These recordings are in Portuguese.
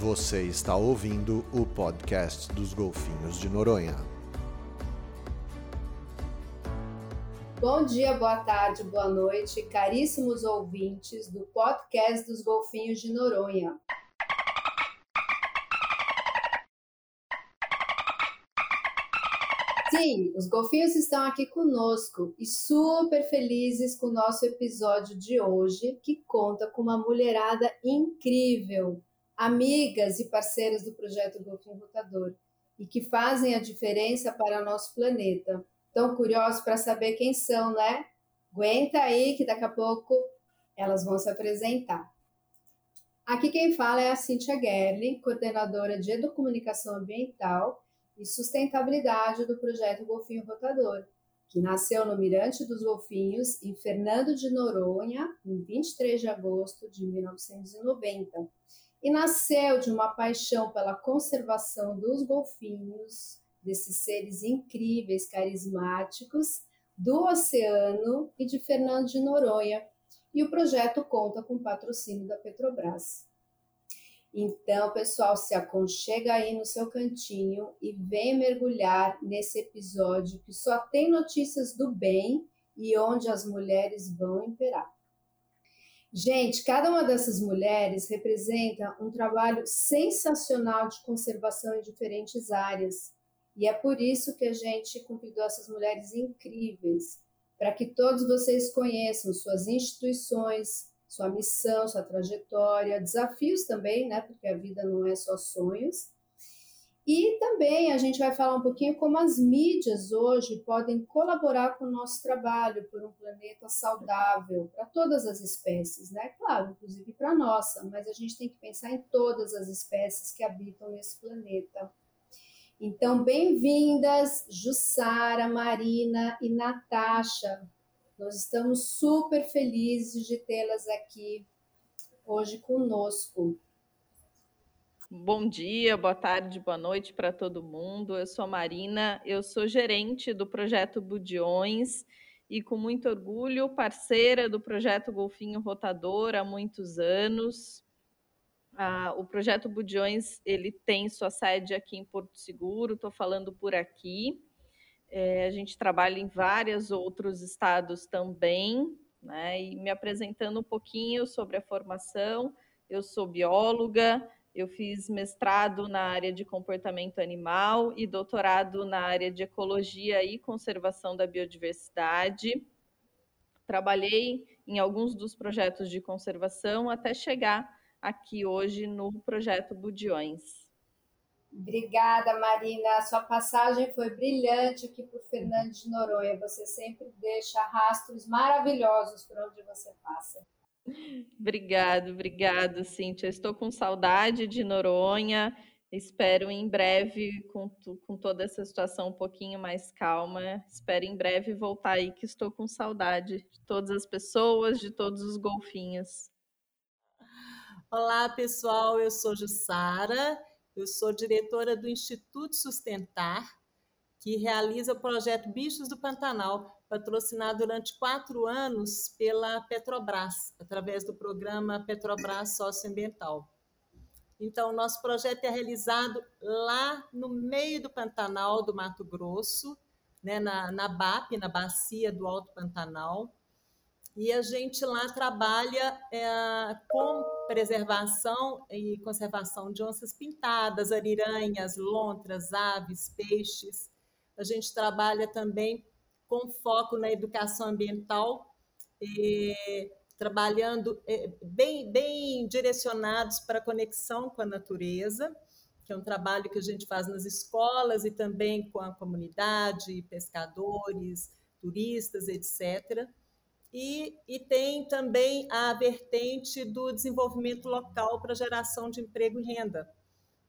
Você está ouvindo o podcast dos Golfinhos de Noronha. Bom dia, boa tarde, boa noite, caríssimos ouvintes do podcast dos Golfinhos de Noronha. Sim, os golfinhos estão aqui conosco e super felizes com o nosso episódio de hoje, que conta com uma mulherada incrível, amigas e parceiras do projeto Golfinho Rotador e que fazem a diferença para nosso planeta. Tão curiosos para saber quem são, né? Aguenta aí que daqui a pouco elas vão se apresentar. Aqui quem fala é a Cíntia Gerling, coordenadora de Educomunicação Ambiental e sustentabilidade do projeto Golfinho Rotador, que nasceu no Mirante dos Golfinhos, em Fernando de Noronha, em 23 de agosto de 1990. E nasceu de uma paixão pela conservação dos golfinhos, desses seres incríveis, carismáticos, do oceano e de Fernando de Noronha. E o projeto conta com patrocínio da Petrobras. Então, pessoal, se aconchega aí no seu cantinho e vem mergulhar nesse episódio que só tem notícias do bem e onde as mulheres vão imperar. Gente, cada uma dessas mulheres representa um trabalho sensacional de conservação em diferentes áreas. E é por isso que a gente convidou essas mulheres incríveis, para que todos vocês conheçam suas instituições, sua missão, sua trajetória, desafios também, né? Porque a vida não é só sonhos. E também a gente vai falar um pouquinho como as mídias hoje podem colaborar com o nosso trabalho por um planeta saudável para todas as espécies, né? Claro, inclusive para a nossa, mas a gente tem que pensar em todas as espécies que habitam nesse planeta. Então, bem-vindas, Jussara, Marina e Natasha. Nós estamos super felizes de tê-las aqui hoje conosco. Bom dia, boa tarde, boa noite para todo mundo. Eu sou Marina, eu sou gerente do projeto Budiões e com muito orgulho parceira do projeto Golfinho Rotador há muitos anos. Ah, o projeto Budiões ele tem sua sede aqui em Porto Seguro, estou falando por aqui. É, a gente trabalha em vários outros estados também, né? E me apresentando um pouquinho sobre a formação, eu sou bióloga, eu fiz mestrado na área de comportamento animal e doutorado na área de ecologia e conservação da biodiversidade. Trabalhei em alguns dos projetos de conservação até chegar aqui hoje no projeto Budiões. Obrigada, Marina. Sua passagem foi brilhante aqui por Fernando de Noronha. Você sempre deixa rastros maravilhosos por onde você passa. Obrigado, obrigado, Cíntia. Estou com saudade de Noronha. Espero em breve, com, com toda essa situação um pouquinho mais calma, espero em breve voltar aí, que estou com saudade de todas as pessoas, de todos os golfinhos. Olá, pessoal. Eu sou Jussara eu sou diretora do Instituto Sustentar, que realiza o projeto Bichos do Pantanal, patrocinado durante quatro anos pela Petrobras, através do programa Petrobras Socioambiental. Então, nosso projeto é realizado lá no meio do Pantanal do Mato Grosso, né, na, na BAP, na Bacia do Alto Pantanal, e a gente lá trabalha é, com preservação e conservação de onças pintadas, ariranhas, lontras, aves, peixes. A gente trabalha também com foco na educação ambiental, é, trabalhando é, bem, bem direcionados para a conexão com a natureza, que é um trabalho que a gente faz nas escolas e também com a comunidade, pescadores, turistas, etc e, e tem também a vertente do desenvolvimento local para geração de emprego e renda.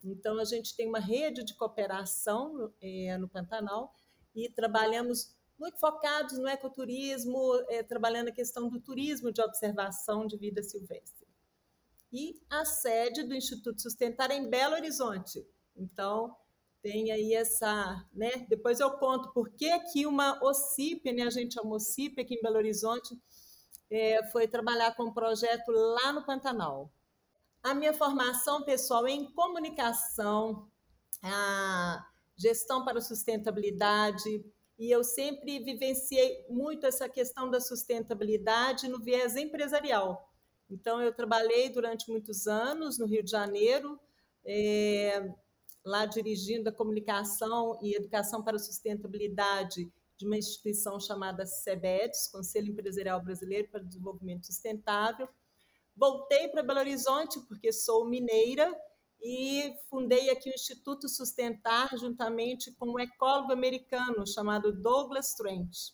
Então, a gente tem uma rede de cooperação é, no Pantanal e trabalhamos muito focados no ecoturismo, é, trabalhando a questão do turismo de observação de vida silvestre. E a sede do Instituto Sustentar é em Belo Horizonte. Então, tem aí essa, né? Depois eu conto por que aqui uma OCIP, né? A gente chama OCIP aqui em Belo Horizonte, é, foi trabalhar com um projeto lá no Pantanal. A minha formação, pessoal, é em comunicação, gestão para sustentabilidade, e eu sempre vivenciei muito essa questão da sustentabilidade no viés empresarial. Então, eu trabalhei durante muitos anos no Rio de Janeiro, é, lá dirigindo a comunicação e educação para a sustentabilidade de uma instituição chamada CEBEDS, Conselho Empresarial Brasileiro para o Desenvolvimento Sustentável. Voltei para Belo Horizonte porque sou mineira e fundei aqui o Instituto Sustentar juntamente com um ecólogo americano chamado Douglas Trent.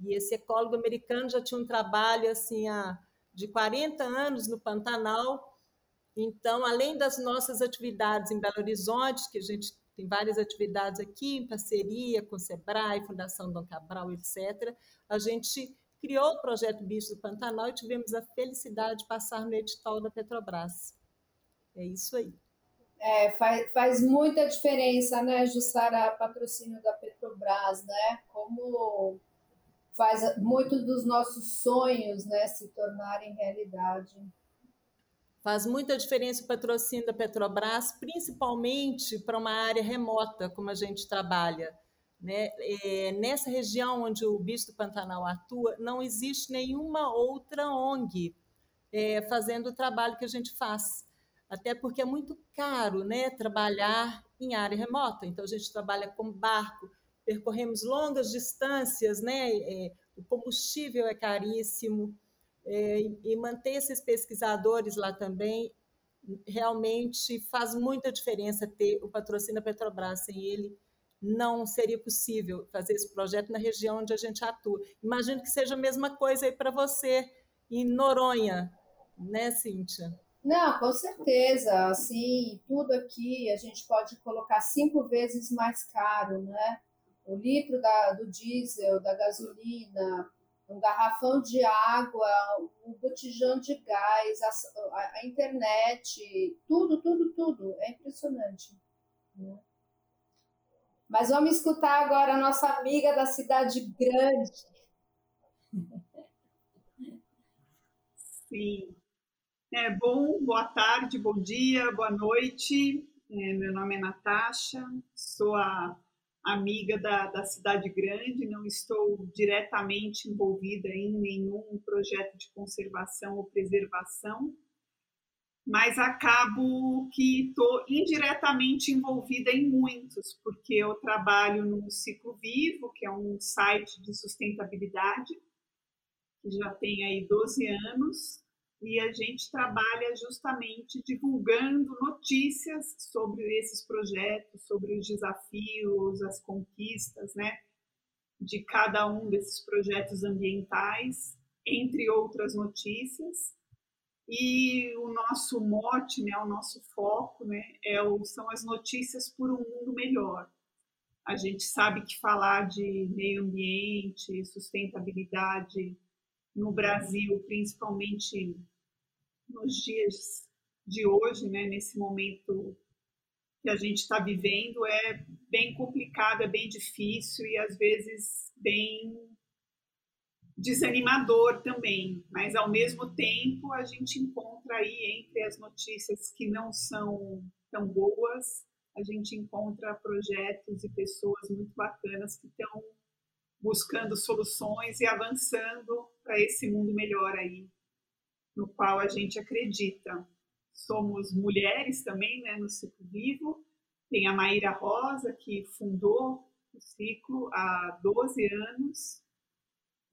E esse ecólogo americano já tinha um trabalho assim há de 40 anos no Pantanal. Então, além das nossas atividades em Belo Horizonte, que a gente tem várias atividades aqui em parceria com o Sebrae, Fundação Dom Cabral, etc., a gente criou o projeto Bicho do Pantanal e tivemos a felicidade de passar no edital da Petrobras. É isso aí. É, faz, faz muita diferença, né, Jussara, patrocínio da Petrobras, né? Como faz muitos dos nossos sonhos, né, se tornarem realidade. Faz muita diferença o patrocínio da Petrobras, principalmente para uma área remota, como a gente trabalha. Né? É, nessa região onde o Bicho do Pantanal atua, não existe nenhuma outra ONG é, fazendo o trabalho que a gente faz. Até porque é muito caro né, trabalhar em área remota. Então, a gente trabalha com barco, percorremos longas distâncias, né? É, o combustível é caríssimo, e manter esses pesquisadores lá também realmente faz muita diferença ter o patrocínio da Petrobras. Sem ele, não seria possível fazer esse projeto na região onde a gente atua. Imagino que seja a mesma coisa aí para você, em Noronha, né, Cíntia? Não, com certeza. Assim, tudo aqui a gente pode colocar cinco vezes mais caro, né? O litro da, do diesel, da gasolina, um garrafão de água, um botijão de gás, a, a, a internet, tudo, tudo, tudo. É impressionante. Né? Mas vamos escutar agora a nossa amiga da cidade grande. Sim. É, bom, boa tarde, bom dia, boa noite. É, meu nome é Natasha, sou a amiga da, da Cidade Grande, não estou diretamente envolvida em nenhum projeto de conservação ou preservação, mas acabo que estou indiretamente envolvida em muitos, porque eu trabalho no Ciclo Vivo, que é um site de sustentabilidade, que já tem aí 12 anos, e a gente trabalha justamente divulgando notícias sobre esses projetos, sobre os desafios, as conquistas, né, de cada um desses projetos ambientais, entre outras notícias. E o nosso mote, né, o nosso foco, né, é o, são as notícias por um mundo melhor. A gente sabe que falar de meio ambiente, sustentabilidade no Brasil, principalmente nos dias de hoje, né, nesse momento que a gente está vivendo, é bem complicado, é bem difícil e às vezes bem desanimador também, mas ao mesmo tempo a gente encontra aí entre as notícias que não são tão boas, a gente encontra projetos e pessoas muito bacanas que estão buscando soluções e avançando para esse mundo melhor aí no qual a gente acredita. Somos mulheres também, né, no Ciclo Vivo. Tem a Maíra Rosa, que fundou o ciclo há 12 anos.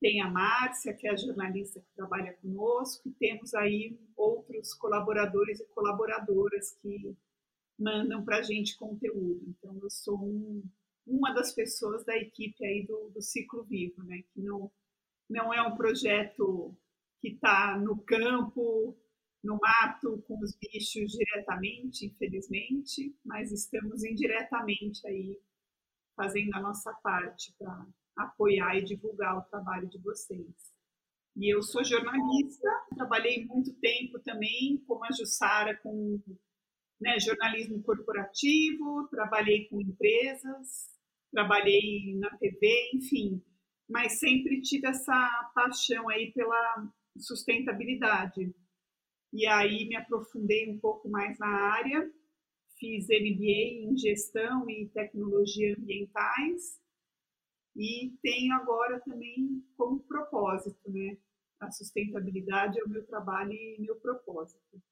Tem a Márcia, que é a jornalista que trabalha conosco. E temos aí outros colaboradores e colaboradoras que mandam para a gente conteúdo. Então, eu sou um, uma das pessoas da equipe aí do, do Ciclo Vivo, né, que não, não é um projeto que está no campo, no mato, com os bichos diretamente, infelizmente, mas estamos indiretamente aí fazendo a nossa parte para apoiar e divulgar o trabalho de vocês. E eu sou jornalista, trabalhei muito tempo também, como a Jussara, com né, jornalismo corporativo, trabalhei com empresas, trabalhei na TV, enfim, mas sempre tive essa paixão aí pela sustentabilidade. e aí me aprofundei um pouco mais na área, fiz MBA em gestão e tecnologia ambientais e tenho agora também como propósito, né? A sustentabilidade é o meu trabalho e meu propósito.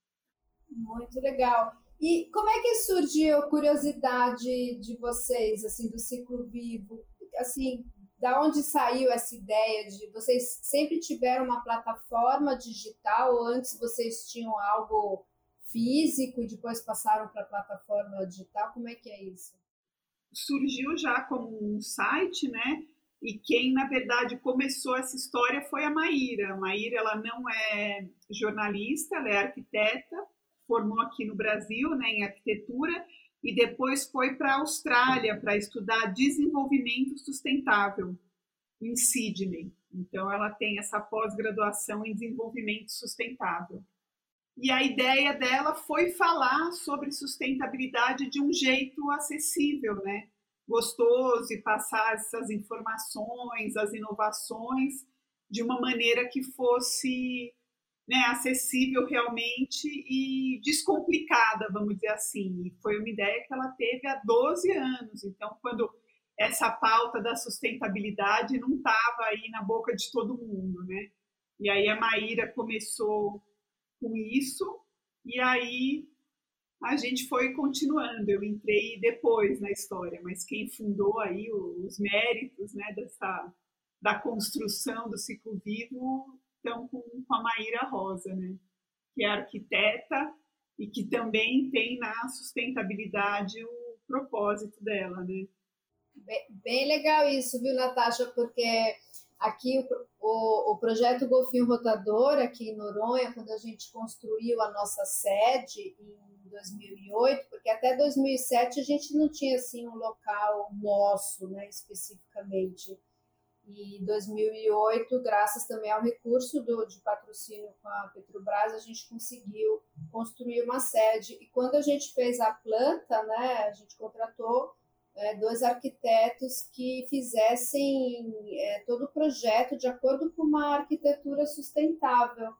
Muito legal. E como é que surgiu a curiosidade de vocês, assim, do ciclo vivo? Assim, da onde saiu essa ideia de vocês sempre tiveram uma plataforma digital ou antes vocês tinham algo físico e depois passaram para a plataforma digital? Como é que é isso? Surgiu já como um site, né? E quem, na verdade, começou essa história foi a Maíra. A Maíra, ela não é jornalista, ela é arquiteta, formou aqui no Brasil, né, em arquitetura, e depois foi para a Austrália para estudar desenvolvimento sustentável em Sydney. Então, ela tem essa pós-graduação em desenvolvimento sustentável. E a ideia dela foi falar sobre sustentabilidade de um jeito acessível, né? Gostoso e passar essas informações, as inovações de uma maneira que fosse né, acessível realmente e descomplicada, vamos dizer assim. E foi uma ideia que ela teve há 12 anos. Então, quando essa pauta da sustentabilidade não estava aí na boca de todo mundo, né? E aí a Maíra começou com isso e aí a gente foi continuando. Eu entrei depois na história, mas quem fundou aí os méritos, né, dessa da construção do ciclo vivo estão com, com a Maíra Rosa, né? que é arquiteta e que também tem na sustentabilidade o propósito dela. Né? Bem, bem legal isso, viu, Natasha? Porque aqui o, o, projeto Golfinho Rotador, aqui em Noronha, quando a gente construiu a nossa sede em 2008, porque até 2007 a gente não tinha assim um local nosso, né, especificamente. E em 2008, graças também ao recurso do, de patrocínio com a Petrobras, a gente conseguiu construir uma sede. E quando a gente fez a planta, né, a gente contratou é, dois arquitetos que fizessem é, todo o projeto de acordo com uma arquitetura sustentável.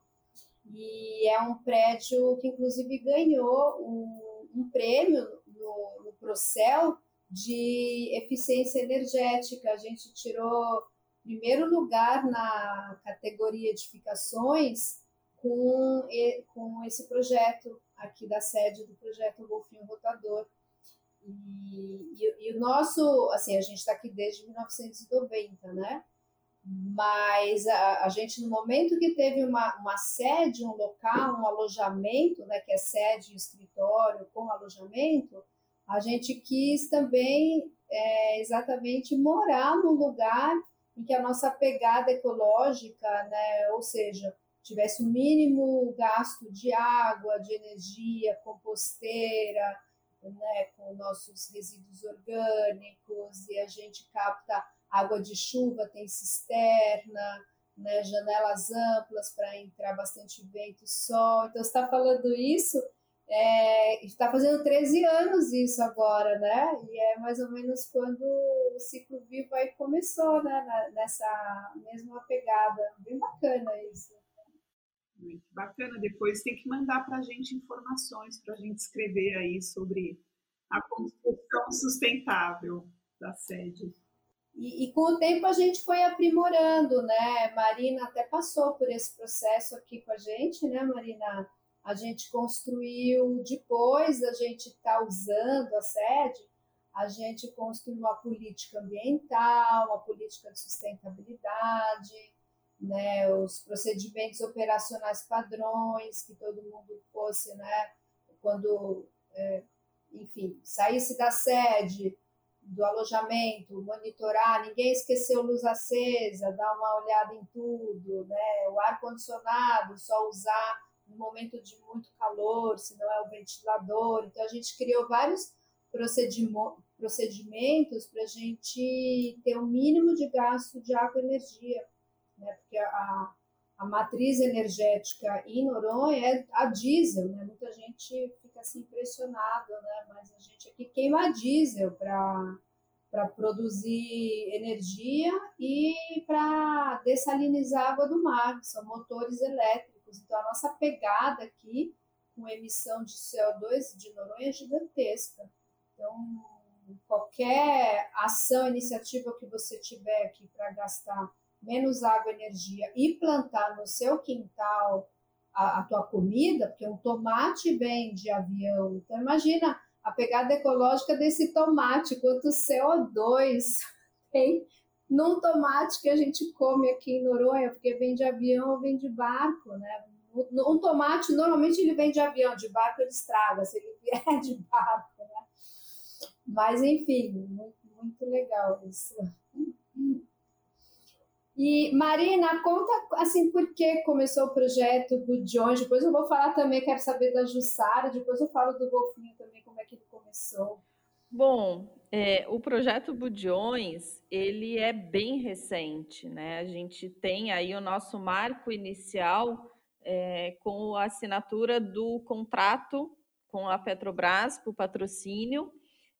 E é um prédio que, inclusive, ganhou um, um prêmio no, no Procel de eficiência energética. A gente tirou primeiro lugar na categoria edificações com, com esse projeto aqui da sede do projeto Golfinho Rotador. E, e, e o nosso, assim, a gente está aqui desde 1990, né? Mas a, a, gente, no momento que teve uma, uma sede, um local, um alojamento, né, que é sede, escritório com alojamento, a gente quis também é, exatamente morar num lugar em que a nossa pegada ecológica, né, ou seja, tivesse o mínimo gasto de água, de energia, composteira, né, com nossos resíduos orgânicos, e a gente capta água de chuva, tem cisterna, né, janelas amplas para entrar bastante vento e sol. Então, você está falando isso é, está fazendo 13 anos isso agora, né? E é mais ou menos quando o ciclo vivo aí começou, né? Nessa mesma pegada. Bem bacana isso. Muito bacana. Depois tem que mandar para a gente informações para a gente escrever aí sobre a construção sustentável da sede. E, e, com o tempo a gente foi aprimorando, né? Marina até passou por esse processo aqui com a gente, né, Marina? a gente construiu, depois da gente estar tá usando a sede, a gente construiu uma política ambiental, uma política de sustentabilidade, né, os procedimentos operacionais padrões, que todo mundo fosse, né, quando, é, enfim, saísse da sede, do alojamento, monitorar, ninguém esqueceu luz acesa, dar uma olhada em tudo, né, o ar-condicionado, só usar no momento de muito calor, se não é o ventilador. Então, a gente criou vários procedimentos para a gente ter o um mínimo de gasto de água e energia, né? porque a, a matriz energética em Noronha é a diesel, né? muita gente fica assim impressionada, né? mas a gente aqui queima diesel para para produzir energia e para dessalinizar água do mar, são motores elétricos. Então, a nossa pegada aqui com emissão de CO2 de Noronha é gigantesca. Então, qualquer ação, iniciativa que você tiver aqui para gastar menos água energia e plantar no seu quintal a, a tua comida, porque um tomate vem de avião. Então, imagina a pegada ecológica desse tomate, quanto CO2 tem num tomate que a gente come aqui em Noronha, porque vem de avião ou vem de barco, né? Um tomate, normalmente ele vem de avião, de barco ele estraga, se ele vier de barco, né? Mas, enfim, muito, muito legal isso. E Marina, conta assim por que começou o projeto Budjões. Depois eu vou falar também, quero saber da Jussara, depois eu falo do Golfinho também, como é que ele começou. Bom, é, o projeto Budjões, ele é bem recente, né? A gente tem aí o nosso marco inicial é, com a assinatura do contrato com a Petrobras para o patrocínio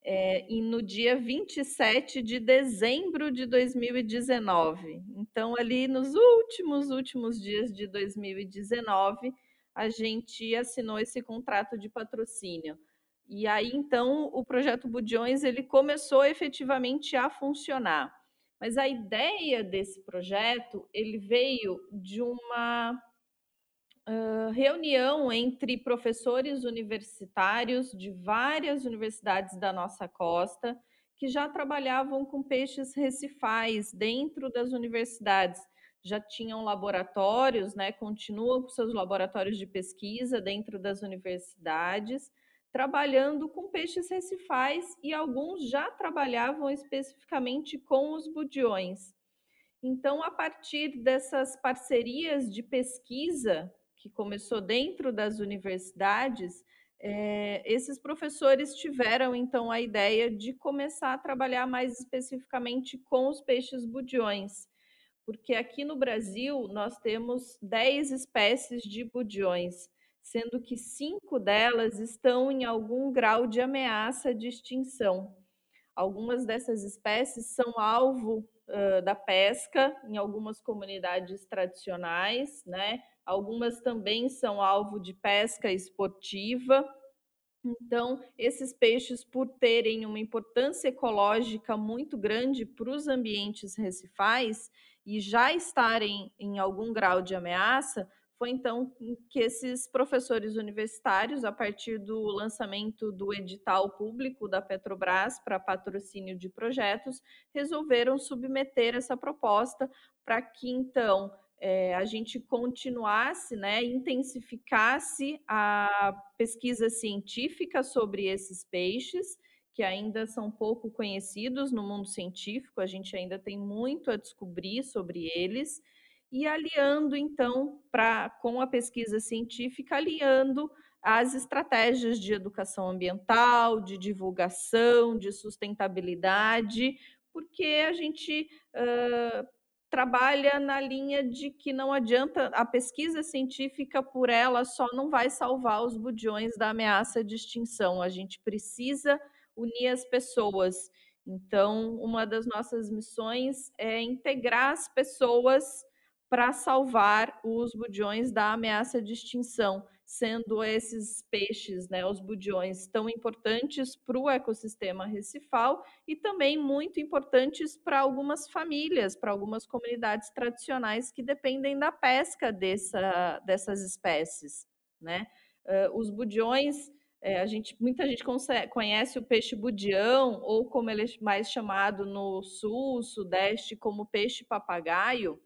é, e no dia 27 de dezembro de 2019. Então, ali nos últimos, últimos dias de 2019, a gente assinou esse contrato de patrocínio. E aí, então, o projeto Budjões, ele começou efetivamente a funcionar. Mas a ideia desse projeto, ele veio de uma reunião entre professores universitários de várias universidades da nossa costa que já trabalhavam com peixes recifais dentro das universidades. Já tinham laboratórios, né, continuam com seus laboratórios de pesquisa dentro das universidades, trabalhando com peixes recifais e alguns já trabalhavam especificamente com os budiões. Então, a partir dessas parcerias de pesquisa que começou dentro das universidades, é, esses professores tiveram então a ideia de começar a trabalhar mais especificamente com os peixes budiões, porque aqui no Brasil nós temos 10 espécies de budiões, sendo que cinco delas estão em algum grau de ameaça de extinção. Algumas dessas espécies são alvo uh, da pesca em algumas comunidades tradicionais, né? Algumas também são alvo de pesca esportiva. Então, esses peixes, por terem uma importância ecológica muito grande para os ambientes recifais e já estarem em algum grau de ameaça, foi então que esses professores universitários, a partir do lançamento do edital público da Petrobras para patrocínio de projetos, resolveram submeter essa proposta para que então é, a gente continuasse, né, intensificasse a pesquisa científica sobre esses peixes, que ainda são pouco conhecidos no mundo científico, a gente ainda tem muito a descobrir sobre eles, e aliando, então, pra, com a pesquisa científica, aliando as estratégias de educação ambiental, de divulgação, de sustentabilidade, porque a gente uh, trabalha na linha de que não adianta a pesquisa científica por ela só não vai salvar os budiões da ameaça de extinção. A gente precisa unir as pessoas. Então, uma das nossas missões é integrar as pessoas para salvar os budiões da ameaça de extinção sendo esses peixes, né, os budiões, tão importantes para o ecossistema recifal e também muito importantes para algumas famílias, para algumas comunidades tradicionais que dependem da pesca dessa, dessas espécies. Né? Uh, os budiões, é, a gente, muita gente conhece o peixe budião, ou como ele é mais chamado no sul, sudeste, como peixe papagaio.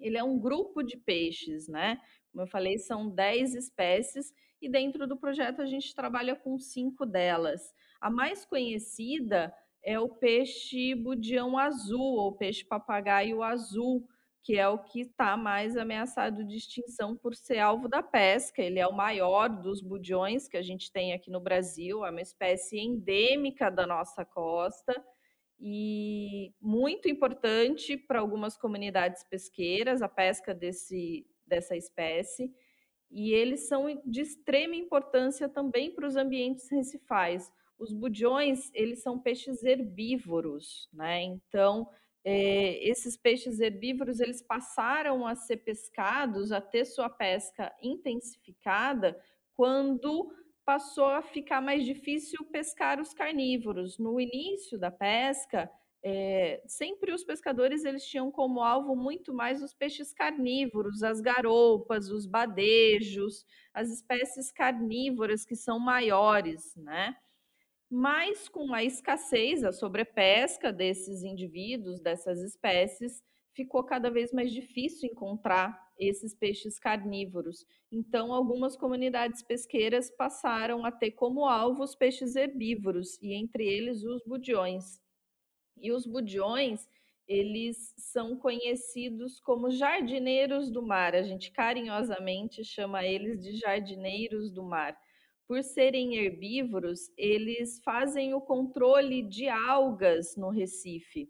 Ele é um grupo de peixes, né? Como eu falei, são 10 espécies e dentro do projeto a gente trabalha com cinco delas. A mais conhecida é o peixe budião azul, ou peixe papagaio azul, que é o que está mais ameaçado de extinção por ser alvo da pesca. Ele é o maior dos budiões que a gente tem aqui no Brasil, é uma espécie endêmica da nossa costa e muito importante para algumas comunidades pesqueiras a pesca desse, dessa espécie, e eles são de extrema importância também para os ambientes recifais. Os budiões, eles são peixes herbívoros, né? Então, é, esses peixes herbívoros eles passaram a ser pescados, a ter sua pesca intensificada, quando passou a ficar mais difícil pescar os carnívoros. No início da pesca, é, sempre os pescadores eles tinham como alvo muito mais os peixes carnívoros, as garoupas, os badejos, as espécies carnívoras que são maiores, né? Mas com a escassez, a sobrepesca desses indivíduos, dessas espécies, ficou cada vez mais difícil encontrar esses peixes carnívoros. Então, algumas comunidades pesqueiras passaram a ter como alvo os peixes herbívoros, e entre eles os budiões. E os budiões, eles são conhecidos como jardineiros do mar. A gente carinhosamente chama eles de jardineiros do mar por serem herbívoros, eles fazem o controle de algas no Recife.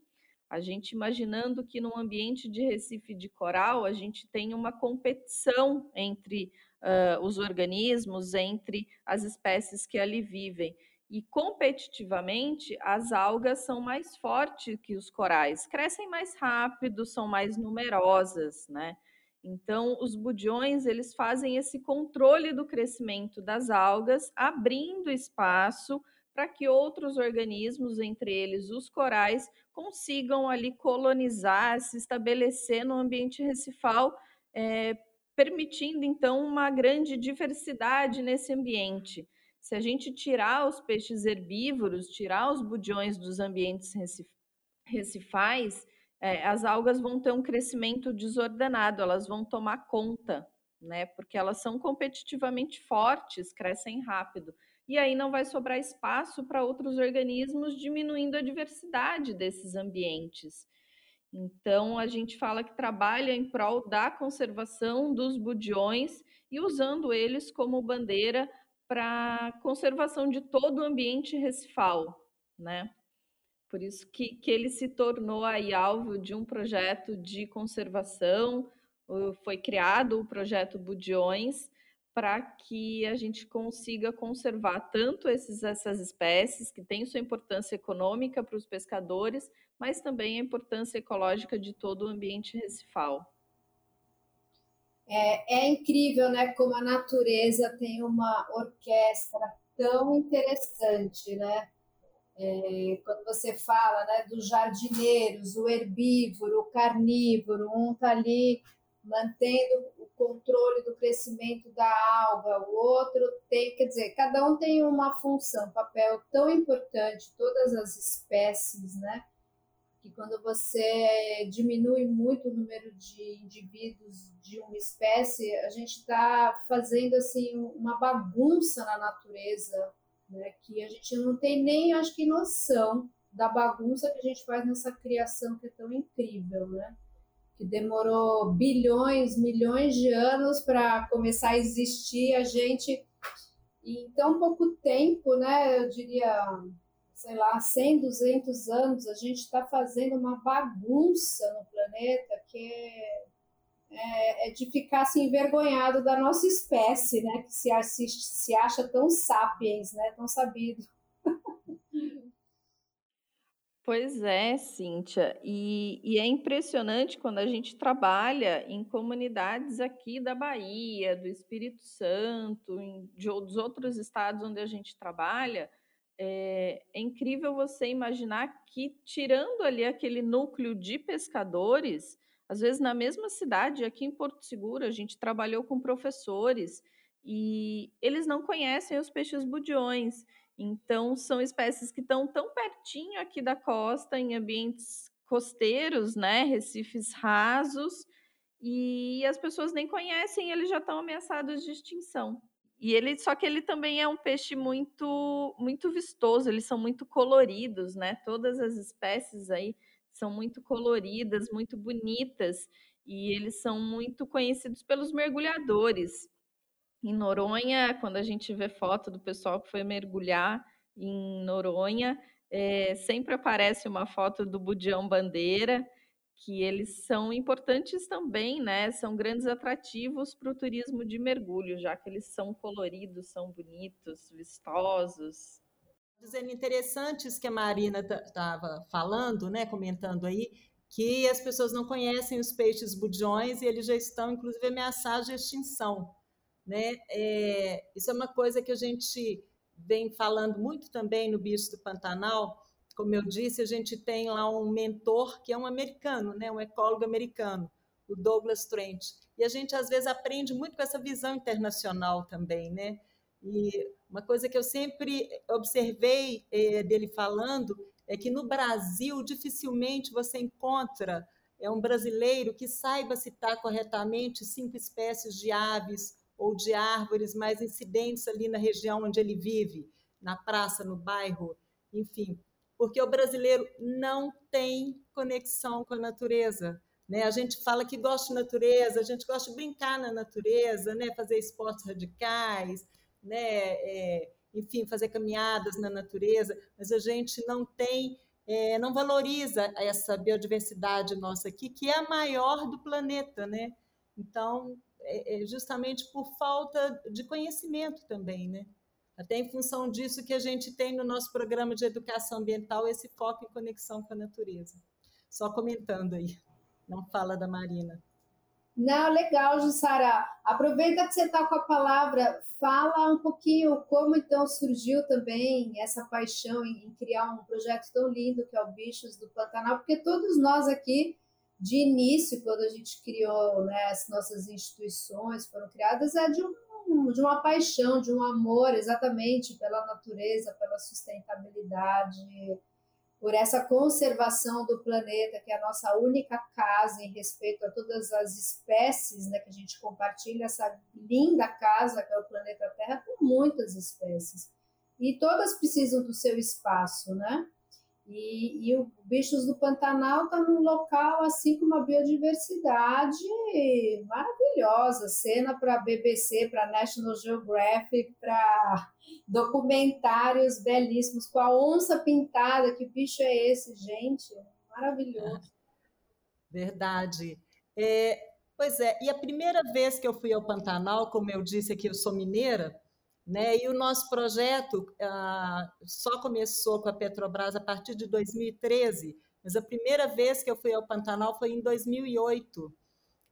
A gente imaginando que num ambiente de Recife de coral, a gente tem uma competição entre uh, os organismos, entre as espécies que ali vivem. E competitivamente, as algas são mais fortes que os corais, crescem mais rápido, são mais numerosas, né? Então, os budiões, eles fazem esse controle do crescimento das algas, abrindo espaço para que outros organismos, entre eles os corais, consigam ali colonizar, se estabelecer no ambiente recifal, é, permitindo então uma grande diversidade nesse ambiente. Se a gente tirar os peixes herbívoros, tirar os budiões dos ambientes recifais, é, as algas vão ter um crescimento desordenado, elas vão tomar conta, né? Porque elas são competitivamente fortes, crescem rápido. E aí não vai sobrar espaço para outros organismos, diminuindo a diversidade desses ambientes. Então, a gente fala que trabalha em prol da conservação dos budiões e usando eles como bandeira para conservação de todo o ambiente recifal, né? Por isso que, que ele se tornou aí alvo de um projeto de conservação, foi criado o projeto Budiões, para que a gente consiga conservar tanto esses, essas espécies, que têm sua importância econômica para os pescadores, mas também a importância ecológica de todo o ambiente recifal. É, é incrível, né, como a natureza tem uma orquestra tão interessante, né? É, quando você fala né, dos jardineiros, o herbívoro, o carnívoro, um está ali mantendo o controle do crescimento da alga, o outro tem, quer dizer, cada um tem uma função, papel tão importante, todas as espécies, né? Quando você diminui muito o número de indivíduos de uma espécie, a gente está fazendo assim uma bagunça na natureza né? que a gente não tem nem, acho que, noção da bagunça que a gente faz nessa criação que é tão incrível, né? que demorou bilhões, milhões de anos para começar a existir, a gente, em tão pouco tempo, né, eu diria, sei lá, 100, 200 anos, a gente está fazendo uma bagunça no planeta que é é, é, de ficar assim, envergonhado da nossa espécie, né? Que se, assiste, se acha tão sapiens, né? Tão sabido. Pois é, Cíntia, e, e, é impressionante quando a gente trabalha em comunidades aqui da Bahia, do Espírito Santo, em, de, dos outros estados onde a gente trabalha, é, é incrível você imaginar que, tirando ali aquele núcleo de pescadores, às vezes, na mesma cidade, aqui em Porto Seguro, a gente trabalhou com professores e eles não conhecem os peixes budiões. Então, são espécies que estão tão pertinho aqui da costa, em ambientes costeiros, né, recifes rasos, e as pessoas nem conhecem, eles já estão ameaçados de extinção. E ele, só que ele também é um peixe muito, muito vistoso. Eles são muito coloridos, né? Todas as espécies aí são muito coloridas, muito bonitas, e eles são muito conhecidos pelos mergulhadores. Em Noronha, quando a gente vê foto do pessoal que foi mergulhar em Noronha, é, sempre aparece uma foto do Budião Bandeira, que eles são importantes também, né? São grandes atrativos para o turismo de mergulho, já que eles são coloridos, são bonitos, vistosos dizendo interessantes que a Marina estava falando, né, comentando aí, que as pessoas não conhecem os peixes budiões e eles já estão, inclusive, ameaçados de extinção. Né? É, isso é uma coisa que a gente vem falando muito também no Bicho do Pantanal. Como eu disse, a gente tem lá um mentor que é um americano, né? um ecólogo americano, o Douglas Trent. E a gente, às vezes, aprende muito com essa visão internacional também. Né? E uma coisa que eu sempre observei é, dele falando é que no Brasil dificilmente você encontra é um brasileiro que saiba citar corretamente cinco espécies de aves ou de árvores mais incidentes ali na região onde ele vive, na praça, no bairro, enfim, porque o brasileiro não tem conexão com a natureza. Né? A gente fala que gosta de natureza, a gente gosta de brincar na natureza, né? fazer esportes radicais, né? É, enfim, fazer caminhadas na natureza, mas a gente não tem, é, não valoriza essa biodiversidade nossa aqui, que é a maior do planeta, né? Então, é, é justamente por falta de conhecimento também, né? Até em função disso que a gente tem no nosso programa de educação ambiental esse foco em conexão com a natureza. Só comentando aí, não fala da Marina. Não, legal, Jussara. Aproveita que você está com a palavra, fala um pouquinho como então surgiu também essa paixão em, criar um projeto tão lindo que é o Bichos do Pantanal, porque todos nós aqui, de início, quando a gente criou né, as nossas instituições, foram criadas, é de, um, de uma paixão, de um amor exatamente pela natureza, pela sustentabilidade, por essa conservação do planeta, que é a nossa única casa em respeito a todas as espécies né, que a gente compartilha, essa linda casa que é o planeta Terra, com muitas espécies. E todas precisam do seu espaço, né? E, e o Bichos do Pantanal está num local assim com uma biodiversidade maravilhosa, cena para BBC, para National Geographic, para documentários belíssimos com a onça pintada. Que bicho é esse, gente? Maravilhoso. Verdade. É, pois é, e a primeira vez que eu fui ao Pantanal, como eu disse aqui, eu sou mineira, né? E o nosso projeto ah, só começou com a Petrobras a partir de 2013, mas a primeira vez que eu fui ao Pantanal foi em 2008,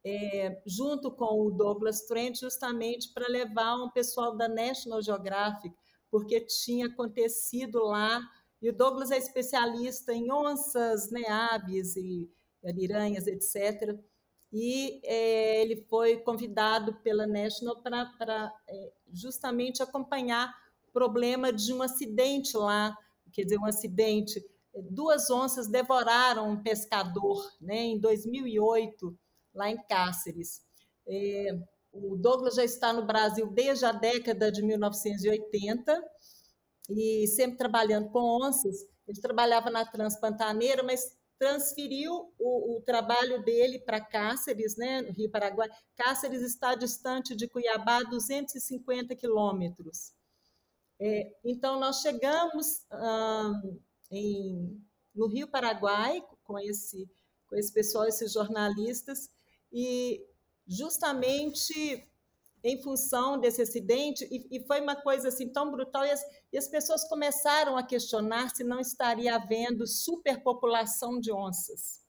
é, junto com o Douglas Trent, justamente para levar um pessoal da National Geographic, porque tinha acontecido lá, e o Douglas é especialista em onças, né, aves e ariranhas, etc., e é, ele foi convidado pela National para é, justamente acompanhar o problema de um acidente lá, quer dizer, um acidente. Duas onças devoraram um pescador né, em 2008, lá em Cáceres. É, o Douglas já está no Brasil desde a década de 1980 e sempre trabalhando com onças. Ele trabalhava na Transpantaneira, mas transferiu o, o trabalho dele para Cáceres, né, no Rio Paraguai. Cáceres está distante de Cuiabá 250 quilômetros. É, então, nós chegamos em, no Rio Paraguai com esse, com esse pessoal, esses jornalistas, e justamente em função desse acidente, e, e, foi uma coisa assim tão brutal, e as, e as pessoas começaram a questionar se não estaria havendo superpopulação de onças.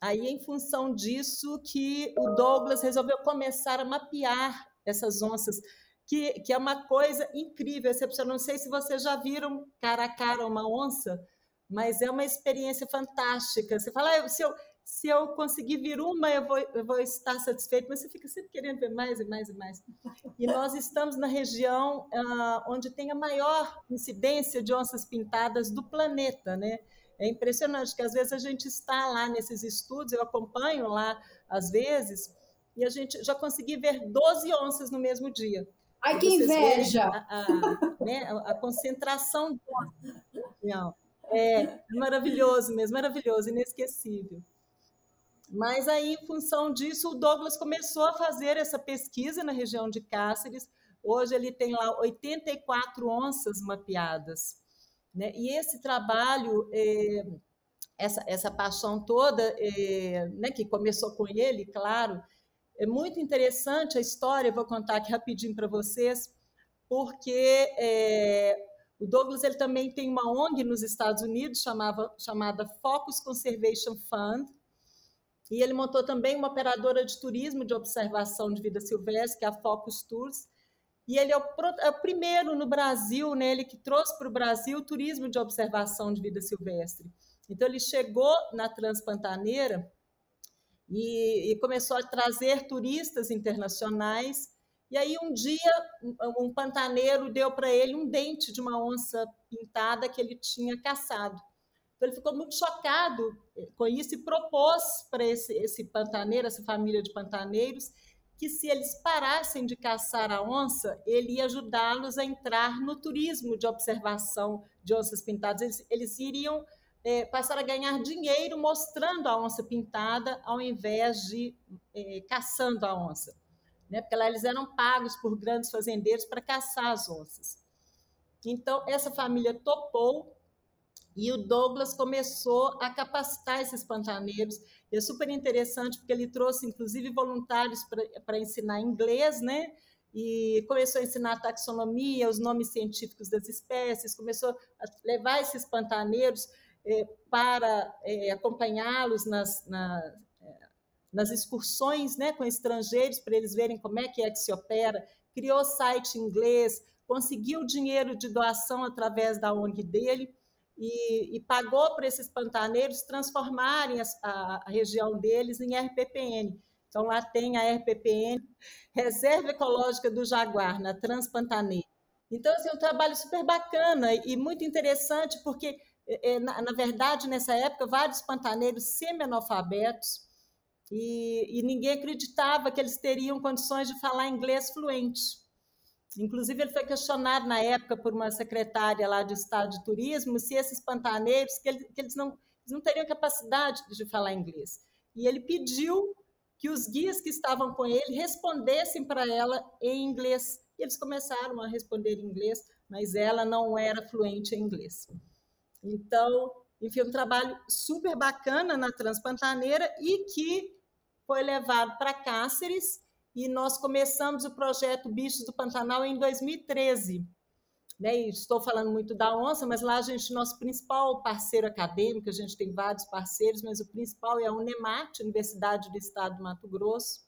Aí, em função disso, que o Douglas resolveu começar a mapear essas onças, que, que é uma coisa incrível, excepcional. Não sei se vocês já viram cara a cara uma onça, mas é uma experiência fantástica. Você fala, ah, se eu, se eu conseguir vir uma, eu vou, eu vou estar satisfeito, mas você fica sempre querendo ver mais e mais e mais. E nós estamos na região ah, onde tem a maior incidência de onças pintadas do planeta, né? É impressionante que às vezes a gente está lá nesses estudos, eu acompanho lá às vezes, e a gente já consegui ver 12 onças no mesmo dia. Ai, que inveja! A, a, né, a, concentração de Não, é maravilhoso mesmo, maravilhoso, inesquecível. Mas aí, em função disso, o Douglas começou a fazer essa pesquisa na região de Cáceres. Hoje ele tem lá 84 onças mapeadas. Né? E esse trabalho, é, essa, essa paixão toda, é, né, que começou com ele, claro, é muito interessante a história, vou contar aqui rapidinho para vocês, porque é, O Douglas ele também tem uma ONG nos Estados Unidos chamava, chamada Focus Conservation Fund, e ele montou também uma operadora de turismo de observação de vida silvestre, que é a Focus Tours, e ele é o, é o primeiro no Brasil, né, ele que trouxe para o Brasil o turismo de observação de vida silvestre. Então, ele chegou na Transpantaneira e, e começou a trazer turistas internacionais. E aí, um dia, um, um pantaneiro deu para ele um dente de uma onça pintada que ele tinha caçado. Então, ele ficou muito chocado com isso e propôs para esse, esse pantaneiro, essa família de pantaneiros, que se eles parassem de caçar a onça, ele ia ajudá-los a entrar no turismo de observação de onças pintadas. Eles, eles iriam é, passar a ganhar dinheiro mostrando a onça pintada, ao invés de é, caçando a onça. Né? Porque lá eles eram pagos por grandes fazendeiros para caçar as onças. Então, essa família topou e o Douglas começou a capacitar esses pantaneiros. E é super interessante, porque ele trouxe, inclusive, voluntários para ensinar inglês, né? E começou a ensinar taxonomia, os nomes científicos das espécies, começou a levar esses pantaneiros é, para é, acompanhá-los nas, na, é, nas excursões né, com estrangeiros, para eles verem como é que é que se opera. Criou site inglês, conseguiu dinheiro de doação através da ONG dele e, e pagou para esses pantaneiros transformarem a, a, região deles em RPPN. Então, lá tem a RPPN, Reserva Ecológica do Jaguar, na Transpantaneira. Então, assim, é um trabalho super bacana e muito interessante, porque, é, é, na, na verdade, nessa época, vários pantaneiros semi-analfabetos, e, e ninguém acreditava que eles teriam condições de falar inglês fluente. Inclusive, ele foi questionado na época por uma secretária lá do Estado de Turismo se esses pantaneiros, que, ele, que eles, não, eles não teriam capacidade de falar inglês. E ele pediu que os guias que estavam com ele respondessem para ela em inglês. E eles começaram a responder em inglês, mas ela não era fluente em inglês. Então, enfim, um trabalho super bacana na Transpantaneira e que foi levado para Cáceres e nós começamos o projeto Bichos do Pantanal em 2013. Né? estou falando muito da onça, mas lá a gente, nosso principal parceiro acadêmico, a gente tem vários parceiros, mas o principal é a Unemat, Universidade do Estado do Mato Grosso.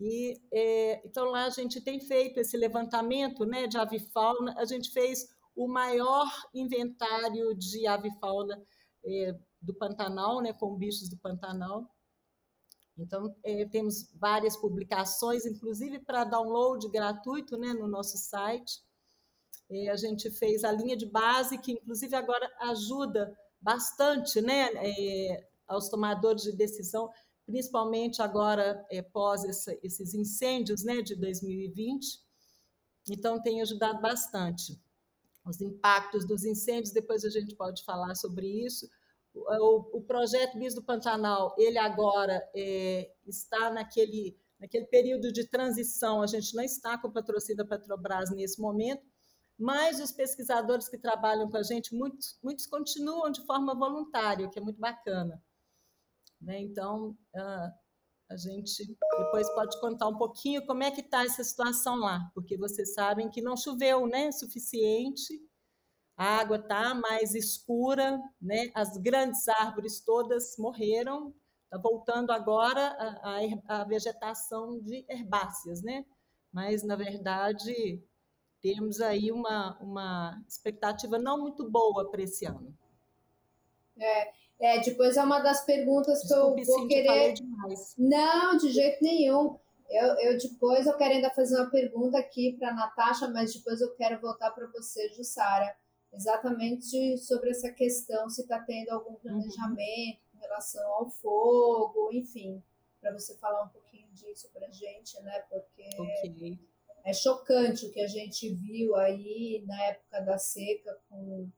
E é, então lá a gente tem feito esse levantamento, né, de avifauna. A gente fez o maior inventário de avifauna é, do Pantanal, né, com bichos do Pantanal. Então, é, temos várias publicações, inclusive para download gratuito né, no nosso site. É, a gente fez a linha de base, que inclusive agora ajuda bastante né, é, aos tomadores de decisão, principalmente agora é, pós essa, esses incêndios né, de 2020. Então, tem ajudado bastante. Os impactos dos incêndios, depois a gente pode falar sobre isso o, o projeto Bis do Pantanal, ele agora é, está naquele, naquele período de transição, a gente não está com o patrocínio da Petrobras nesse momento, mas os pesquisadores que trabalham com a gente, muitos, muitos continuam de forma voluntária, o que é muito bacana. Né? Então, a gente depois pode contar um pouquinho como é que está essa situação lá, porque vocês sabem que não choveu né, suficiente, a água está mais escura, né? as grandes árvores todas morreram, está voltando agora a, a, a, vegetação de herbáceas, né? mas, na verdade, temos aí uma, uma expectativa não muito boa para esse ano. É, é, depois é uma das perguntas Desculpe, que eu vou sim, querer. Não, de jeito nenhum. Eu, eu depois eu quero ainda fazer uma pergunta aqui para a Natasha, mas depois eu quero voltar para você, Jussara exatamente sobre essa questão, se está tendo algum uhum. planejamento uhum. com relação ao fogo, enfim, para você falar um pouquinho disso para a gente, né? Porque okay. é chocante o que a gente viu aí na época da seca com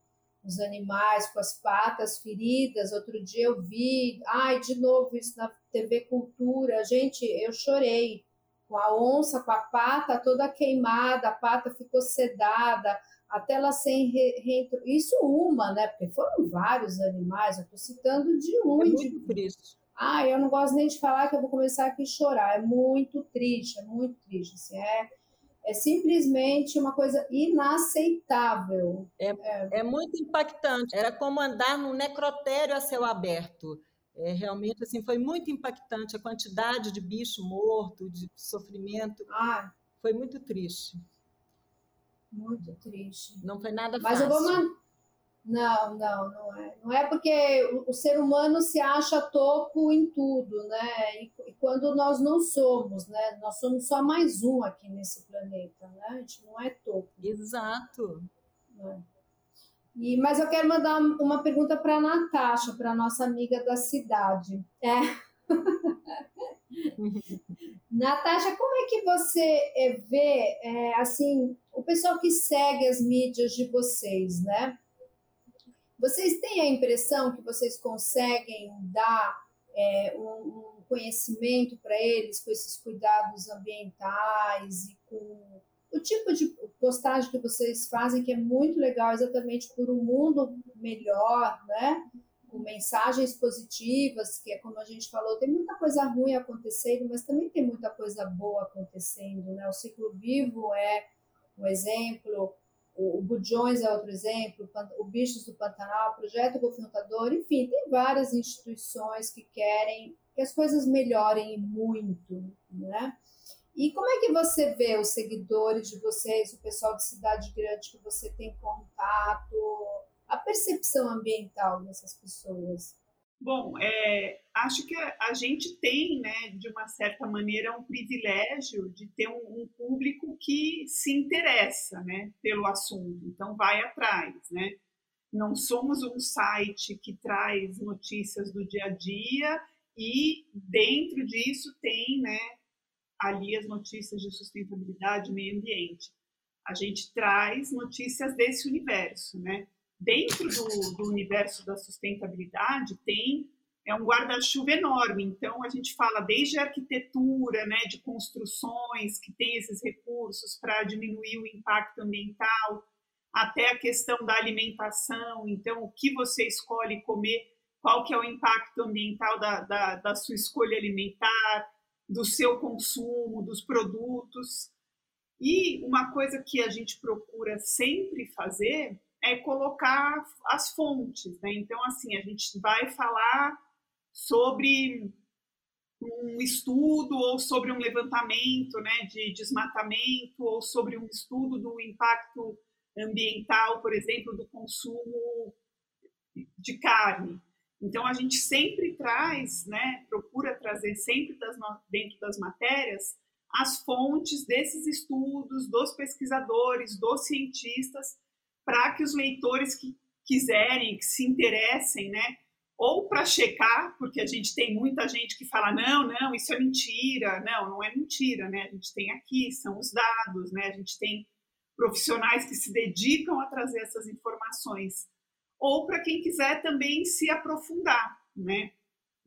os animais com as patas feridas. Outro dia eu vi, ai, de novo isso na TV Cultura. Gente, eu chorei com a onça com a pata toda queimada, a pata ficou sedada, até ela sem re, isso uma, né? Porque foram vários animais, eu estou citando de um. É muito de... triste. Ah, eu não gosto nem de falar que eu vou começar aqui a chorar. É muito triste, é muito triste. Assim, é, é simplesmente uma coisa inaceitável. É, é. é muito impactante. Era como andar num necrotério a céu aberto. É, realmente assim foi muito impactante a quantidade de bicho morto, de sofrimento. Ah, foi muito triste. Muito triste. Não foi nada Mas fácil. Mas eu vou não, não, não é. Não é porque o, ser humano se acha topo em tudo, né? E, e, quando nós não somos, né? Nós somos só mais um aqui nesse planeta, né? A gente não é topo. Exato. É. E, mas eu quero mandar uma pergunta para a Natasha, para nossa amiga da cidade. É. Natasha, como é que você é, vê, é, assim, o pessoal que segue as mídias de vocês, né? Vocês têm a impressão que vocês conseguem dar é, um, um, conhecimento para eles com esses cuidados ambientais e com o tipo de postagem que vocês fazem, que é muito legal, exatamente por um mundo melhor, né? Com mensagens positivas, que é como a gente falou, tem muita coisa ruim acontecendo, mas também tem muita coisa boa acontecendo, né? O ciclo vivo é um exemplo, o, o é outro exemplo, o Bichos do Pantanal, o Projeto Confrontador, enfim, tem várias instituições que querem que as coisas melhorem muito, né? E como é que você vê os seguidores de vocês, o pessoal de cidade grande que você tem contato, a percepção ambiental dessas pessoas? Bom, é, acho que a, gente tem, né, de uma certa maneira, um privilégio de ter um, um, público que se interessa, né, pelo assunto, então vai atrás, né. Não somos um site que traz notícias do dia a dia e dentro disso tem, né, ali as notícias de sustentabilidade, meio ambiente. A gente traz notícias desse universo, né dentro do, do universo da sustentabilidade tem é um guarda-chuva enorme. Então, a gente fala desde a arquitetura, né, de construções que tem esses recursos para diminuir o impacto ambiental, até a questão da alimentação. Então, o que você escolhe comer, qual que é o impacto ambiental da, da, da sua escolha alimentar, do seu consumo, dos produtos. E uma coisa que a gente procura sempre fazer é colocar as fontes, né? Então, assim, a gente vai falar sobre um estudo ou sobre um levantamento né, de desmatamento ou sobre um estudo do impacto ambiental, por exemplo, do consumo de carne. Então, a gente sempre traz, né, procura trazer sempre das, dentro das matérias as fontes desses estudos, dos pesquisadores, dos cientistas, para que os leitores que quiserem, que se interessem, né, ou para checar, porque a gente tem muita gente que fala não, não, isso é mentira, não, não é mentira, né? A gente tem aqui são os dados, né? A gente tem profissionais que se dedicam a trazer essas informações, ou para quem quiser também se aprofundar, né?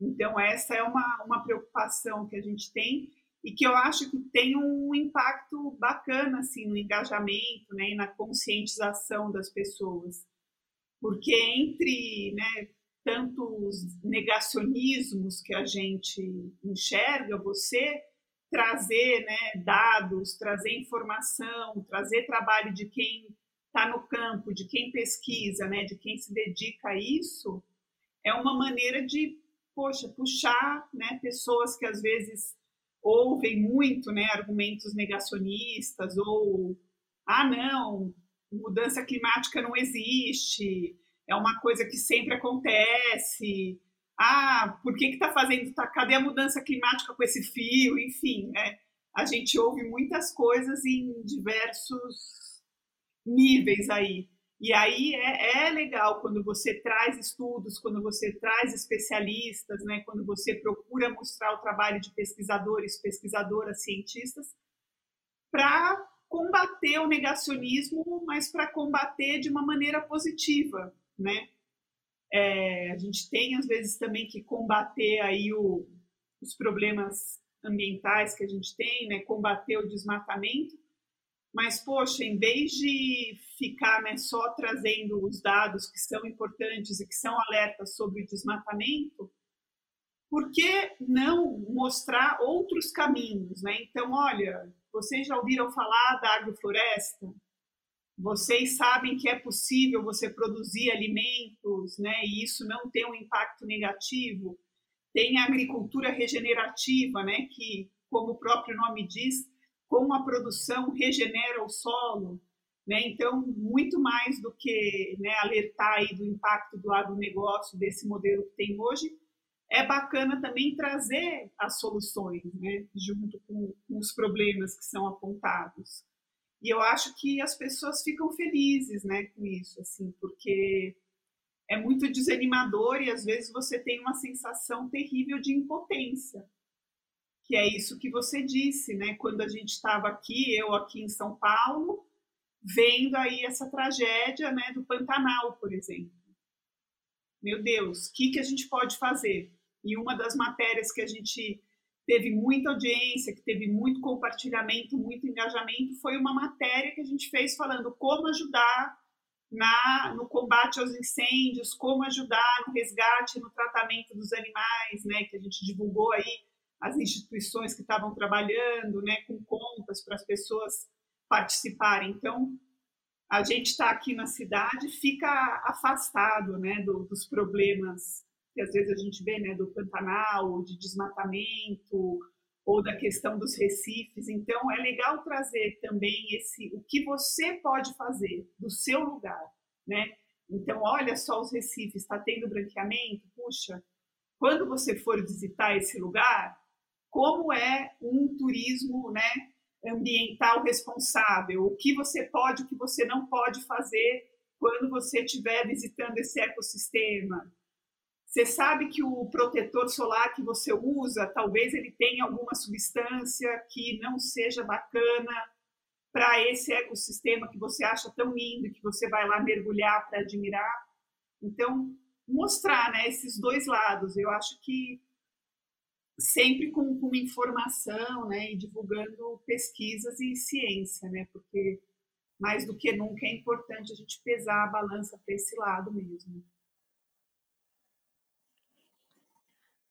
Então essa é uma, uma preocupação que a gente tem e que eu acho que tem um impacto bacana assim no engajamento, né, e na conscientização das pessoas, porque entre, né, tantos negacionismos que a gente enxerga, você trazer, né, dados, trazer informação, trazer trabalho de quem está no campo, de quem pesquisa, né, de quem se dedica a isso, é uma maneira de, poxa, puxar, né, pessoas que às vezes ouvem muito né, argumentos negacionistas ou ah não, mudança climática não existe, é uma coisa que sempre acontece. Ah, por que está fazendo? Tá, cadê a mudança climática com esse fio? Enfim, né? a gente ouve muitas coisas em diversos níveis aí. E aí é, é, legal quando você traz estudos, quando você traz especialistas, né, quando você procura mostrar o trabalho de pesquisadores, pesquisadoras, cientistas, para combater o negacionismo, mas para combater de uma maneira positiva, né? É, a gente tem às vezes também que combater aí o, os problemas ambientais que a gente tem, né? Combater o desmatamento, mas, poxa, em vez de ficar né, só trazendo os dados que são importantes e que são alertas sobre o desmatamento, por que não mostrar outros caminhos? Né? Então, olha, Vocês já ouviram falar da agrofloresta? Vocês sabem que é possível você produzir alimentos, né? E isso não ter um impacto negativo. Tem a agricultura regenerativa, né? Que, como o próprio nome diz, com a produção regenera o solo. Né? Então, muito mais do que né, alertar aí do impacto do agronegócio, desse modelo que tem hoje, é bacana também trazer as soluções, né, junto com, com, os problemas que são apontados. E eu acho que as pessoas ficam felizes, né, com isso, assim, porque é muito desanimador e às vezes você tem uma sensação terrível de impotência, que é isso que você disse, né, quando a gente estava aqui, eu aqui em São Paulo, vendo aí essa tragédia, né, do Pantanal, por exemplo. Meu Deus, o que, que a gente pode fazer? E uma das matérias que a gente teve muita audiência, que teve muito compartilhamento, muito engajamento, foi uma matéria que a gente fez falando como ajudar na, no combate aos incêndios, como ajudar no resgate, no tratamento dos animais, né, que a gente divulgou aí as instituições que estavam trabalhando, né, com contas para as pessoas participarem. Então, a gente está aqui na cidade, fica afastado, né, do, dos problemas que às vezes a gente vê, né, do Pantanal, de desmatamento, ou da questão dos recifes. Então, é legal trazer também esse o que você pode fazer do seu lugar, né? Então, olha só os recifes, está tendo branqueamento, puxa, quando você for visitar esse lugar, como é um turismo, né, ambiental responsável? O que você pode, o que você não pode fazer quando você estiver visitando esse ecossistema? Você sabe que o protetor solar que você usa, talvez ele tenha alguma substância que não seja bacana para esse ecossistema que você acha tão lindo, que você vai lá mergulhar para admirar. Então, mostrar né, esses dois lados. Eu acho que sempre com, com informação né, e divulgando pesquisas e ciência, né, porque mais do que nunca é importante a gente pesar a balança para esse lado mesmo.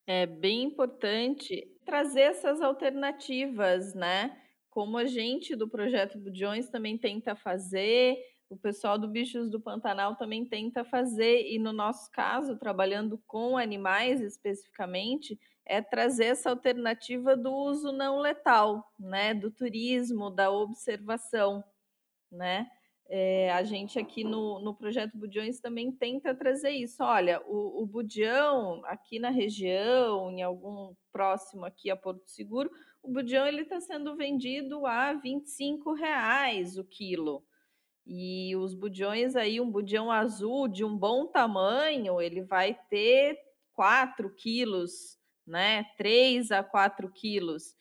É bem importante trazer essas alternativas, né? Como a gente do projeto Budjões também tenta fazer, o pessoal do Bichos do Pantanal também tenta fazer, e no nosso caso, trabalhando com animais especificamente, é trazer essa alternativa do uso não letal, né? Do turismo, da observação, né? É, a gente aqui no, no projeto Budiões também tenta trazer isso. Olha, o, o budião aqui na região, em algum próximo aqui a Porto Seguro, o budião ele está sendo vendido a 25 reais o quilo. E os budiões aí, um budião azul de um bom tamanho, ele vai ter 4 quilos, né? 3 a 4 quilos.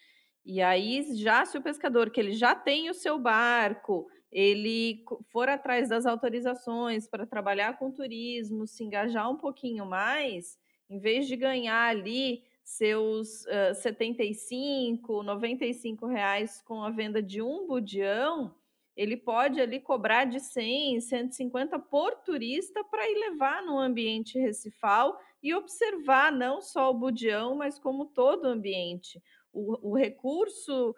E aí, já se o pescador, que ele já tem o seu barco, ele for atrás das autorizações para trabalhar com turismo, se engajar um pouquinho mais, em vez de ganhar ali seus uh, 75, 95 reais com a venda de um budião, ele pode ali cobrar de 100, 150 por turista para ir levar no ambiente recifal e observar não só o budião, mas como todo o ambiente. O, o recurso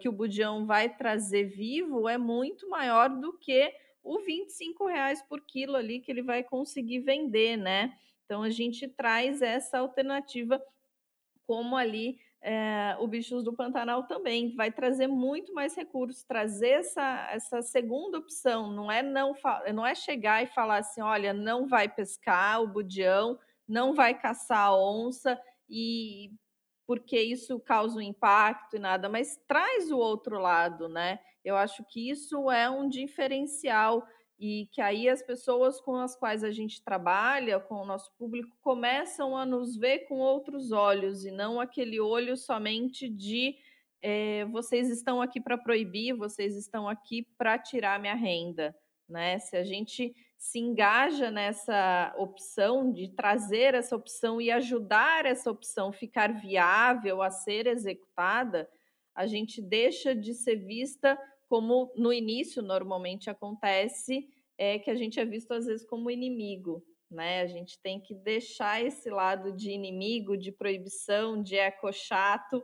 que o budião vai trazer vivo é muito maior do que o 25 reais por quilo ali que ele vai conseguir vender, né? Então a gente traz essa alternativa como ali é, o Bichos do Pantanal também vai trazer muito mais recursos, trazer essa, essa segunda opção, não é não não é chegar e falar assim, olha, não vai pescar o budião, não vai caçar a onça e porque isso causa um impacto e nada, mas traz o outro lado, né? Eu acho que isso é um diferencial e que aí as pessoas com as quais a gente trabalha, com o nosso público, começam a nos ver com outros olhos e não aquele olho somente de é, vocês estão aqui para proibir, vocês estão aqui para tirar minha renda, né? Se a gente se engaja nessa opção, de trazer essa opção e ajudar essa opção ficar viável a ser executada, a gente deixa de ser vista como no início normalmente acontece, é que a gente é visto às vezes como inimigo, né? A gente tem que deixar esse lado de inimigo, de proibição, de eco chato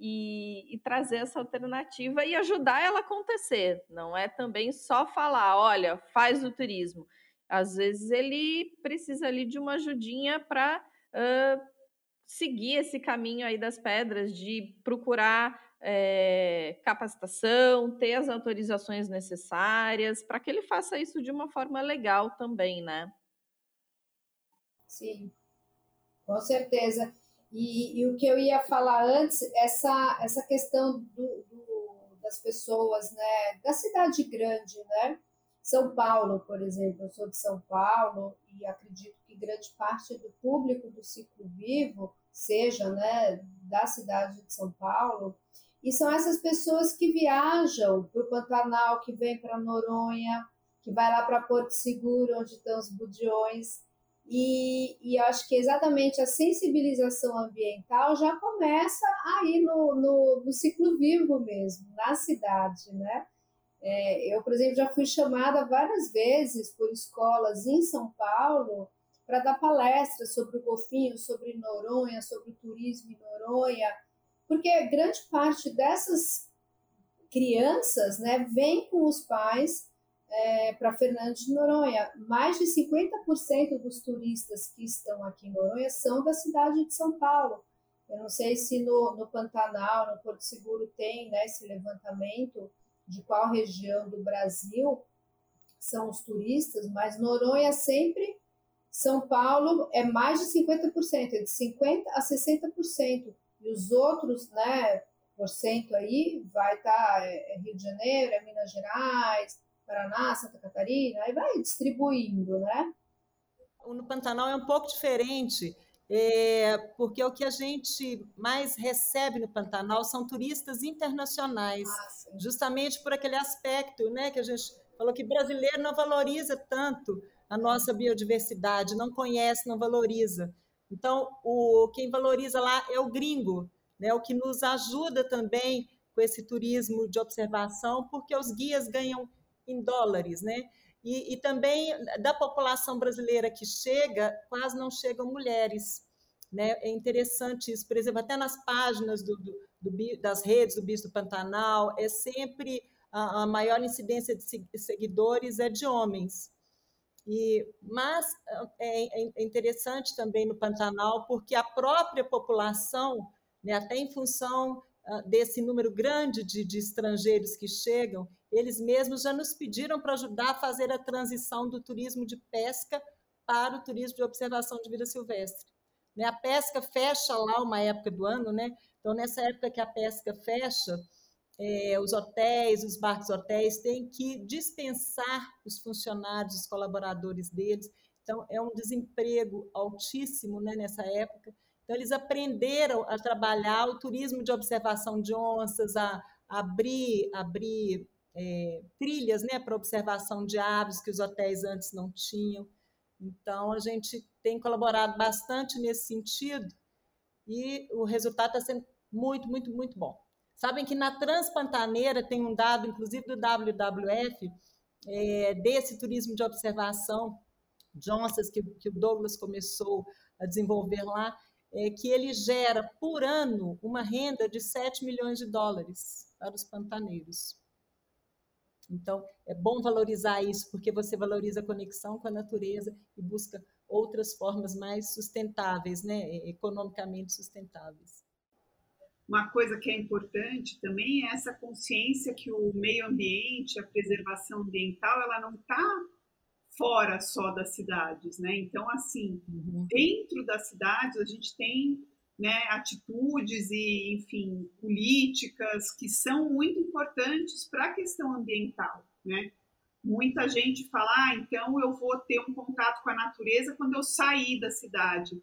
e, e, trazer essa alternativa e ajudar ela a acontecer. Não é também só falar, olha, faz o turismo. Às vezes ele precisa ali de uma ajudinha para uh, seguir esse caminho aí das pedras, de procurar é, capacitação, ter as autorizações necessárias, para que ele faça isso de uma forma legal também, né? Sim, com certeza. E, e, o que eu ia falar antes, essa, essa questão do, do, das pessoas, né, da cidade grande, né? São Paulo, por exemplo, eu sou de São Paulo e acredito que grande parte do público do ciclo vivo seja, né, da cidade de São Paulo. E são essas pessoas que viajam para o Pantanal, que vem para Noronha, que vai lá para Porto Seguro, onde estão os budiões e, e acho que exatamente a sensibilização ambiental já começa aí no, no, no ciclo vivo mesmo, na cidade, né? É, eu, por exemplo, já fui chamada várias vezes por escolas em São Paulo para dar palestras sobre o golfinho, sobre Noronha, sobre o turismo em Noronha, porque grande parte dessas crianças né, vem com os pais é, para Fernando de Noronha. Mais de 50% dos turistas que estão aqui em Noronha são da cidade de São Paulo. Eu não sei se no, no Pantanal, no Porto Seguro, tem né, esse levantamento de qual região do Brasil são os turistas, mas Noronha sempre, São Paulo é mais de 50%, é de 50% a 60%. E os outros, né, por cento aí, vai estar tá, é, é Rio de Janeiro, é Minas Gerais, Paraná, Santa Catarina, aí vai distribuindo, né? No Pantanal é um pouco diferente, é, porque o que a gente mais recebe no Pantanal são turistas internacionais, ah, justamente por aquele aspecto, né, que a gente falou que brasileiro não valoriza tanto a nossa biodiversidade, não conhece, não valoriza. Então, o, quem valoriza lá é o gringo, né, o que nos ajuda também com esse turismo de observação, porque os guias ganham em dólares, né? E, e, também da população brasileira que chega, quase não chegam mulheres. Né? É interessante isso, por exemplo, até nas páginas do, do, do, das redes do Bicho do Pantanal, é sempre a, a, maior incidência de seguidores é de homens. E, mas é, é, é interessante também no Pantanal, porque a própria população, né, até em função uh, desse número grande de, de estrangeiros que chegam, eles mesmos já nos pediram para ajudar a fazer a transição do turismo de pesca para o turismo de observação de vida silvestre. Né? A pesca fecha lá uma época do ano, né? Então, nessa época que a pesca fecha, é, os hotéis, os barcos hotéis têm que dispensar os funcionários, os colaboradores deles. Então, é um desemprego altíssimo né, nessa época. Então, eles aprenderam a trabalhar o turismo de observação de onças, a abrir, abrir é, trilhas né, para observação de aves que os hotéis antes não tinham. Então, a gente tem colaborado bastante nesse sentido e o resultado está sendo muito, muito, muito bom. Sabem que na Transpantaneira tem um dado, inclusive do WWF, é, desse turismo de observação onças que, que o Douglas começou a desenvolver lá, é, que ele gera por ano uma renda de 7 milhões de dólares para os pantaneiros. Então, é bom valorizar isso, porque você valoriza a conexão com a natureza e busca outras formas mais sustentáveis, né? economicamente sustentáveis. Uma coisa que é importante também é essa consciência que o meio ambiente, a preservação ambiental, ela não está fora só das cidades, né? Então, assim, uhum. dentro das cidades a gente tem né, atitudes e, enfim, políticas que são muito importantes para a questão ambiental, né? Muita gente fala, ah, então eu vou ter um contato com a natureza quando eu sair da cidade.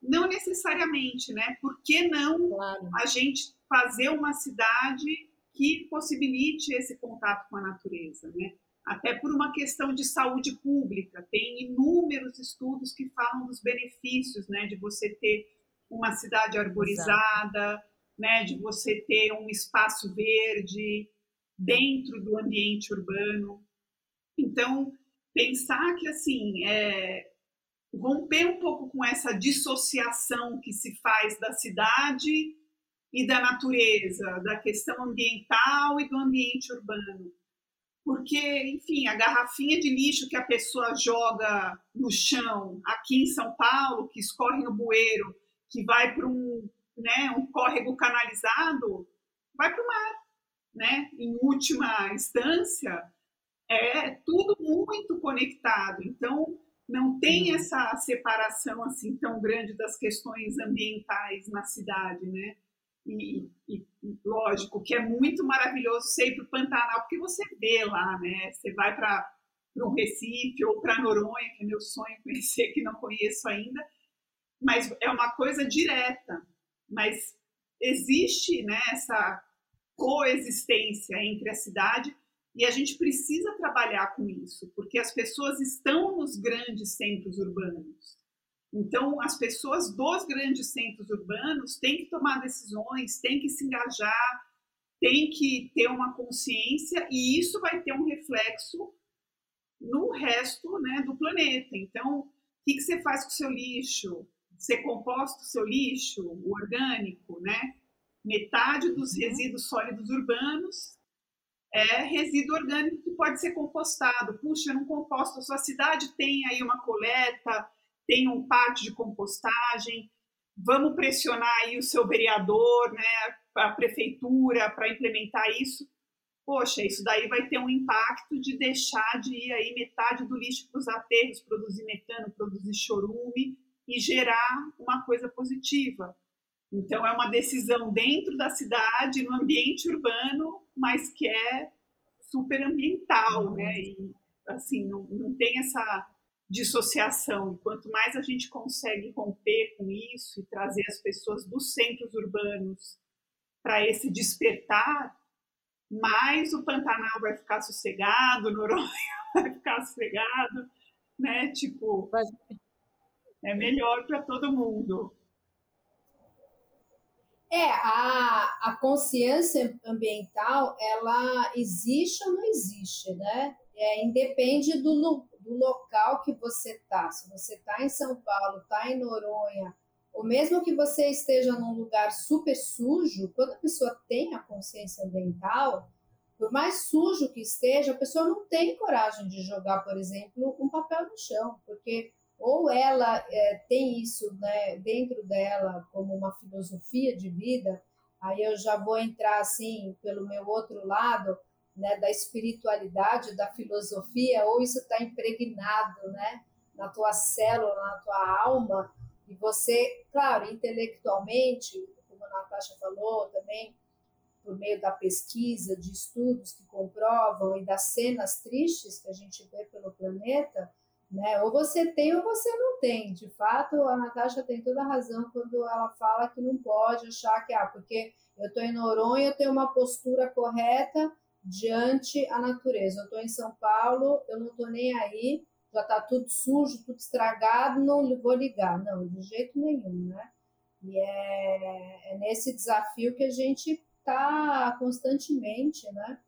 Não necessariamente, né? Por que não claro. a gente fazer uma cidade que possibilite esse contato com a natureza, né? Até por uma questão de saúde pública, tem inúmeros estudos que falam dos benefícios, né, de você ter uma cidade arborizada, Exato. né, de você ter um espaço verde dentro do ambiente urbano. Então, pensar que assim, é, romper um pouco com essa dissociação que se faz da cidade e da natureza, da questão ambiental e do ambiente urbano. Porque, enfim, a garrafinha de lixo que a pessoa joga no chão aqui em São Paulo, que escorre no bueiro, que vai para um, né, um córrego canalizado, vai para o mar. Né? Em última instância, é tudo muito conectado. Então, não tem uhum. essa separação assim tão grande das questões ambientais na cidade, né? E, e, lógico que é muito maravilhoso ser para o Pantanal, porque você vê lá, né? Você vai para um Recife ou para Noronha, que é meu sonho conhecer, que não conheço ainda, mas é uma coisa direta. Mas existe né, essa coexistência entre a cidade e a gente precisa trabalhar com isso, porque as pessoas estão nos grandes centros urbanos. Então, as pessoas dos grandes centros urbanos têm que tomar decisões, têm que se engajar, têm que ter uma consciência, e isso vai ter um reflexo no resto né, do planeta. Então, o que, que você faz com o seu lixo? Você composta o seu lixo, o orgânico, né? Metade dos uhum. resíduos sólidos urbanos é resíduo orgânico que pode ser compostado. Puxa, eu não composto, a sua cidade tem aí uma coleta, tem um pátio de compostagem, vamos pressionar aí o seu vereador, né, a prefeitura para implementar isso. Poxa, isso daí vai ter um impacto de deixar de ir aí metade do lixo para os aterros, produzir metano, produzir chorume e gerar uma coisa positiva. Então é uma decisão dentro da cidade, no ambiente urbano, mas que é super ambiental, né? E assim não, não tem essa dissociação. E quanto mais a gente consegue romper com isso e trazer as pessoas dos centros urbanos para esse despertar, mais o Pantanal vai ficar sossegado, Noronha vai ficar sossegado, né? Tipo, é melhor para todo mundo. É, a, a consciência ambiental, ela existe ou não existe, né? É, independe do, do local que você está. Se você está em São Paulo, está em Noronha, ou mesmo que você esteja num lugar super sujo, quando a pessoa tem a consciência ambiental, por mais sujo que esteja, a pessoa não tem coragem de jogar, por exemplo, um papel no chão, porque ou ela é, tem isso né, dentro dela como uma filosofia de vida, aí eu já vou entrar assim pelo meu outro lado, né, da espiritualidade, da filosofia, ou isso está impregnado né, na tua célula, na tua alma, e você, claro, intelectualmente, como a Natasha falou também, por meio da pesquisa, de estudos que comprovam e das cenas tristes que a gente vê pelo planeta, né? Ou você tem ou você não tem. De fato, a Natasha tem toda a razão quando ela fala que não pode achar que, ah, porque eu estou em Noronha, eu tenho uma postura correta diante a natureza. Eu estou em São Paulo, eu não estou nem aí, já está tudo sujo, tudo estragado, não vou ligar. Não, de jeito nenhum, né? E é, é nesse desafio que a gente está constantemente, né?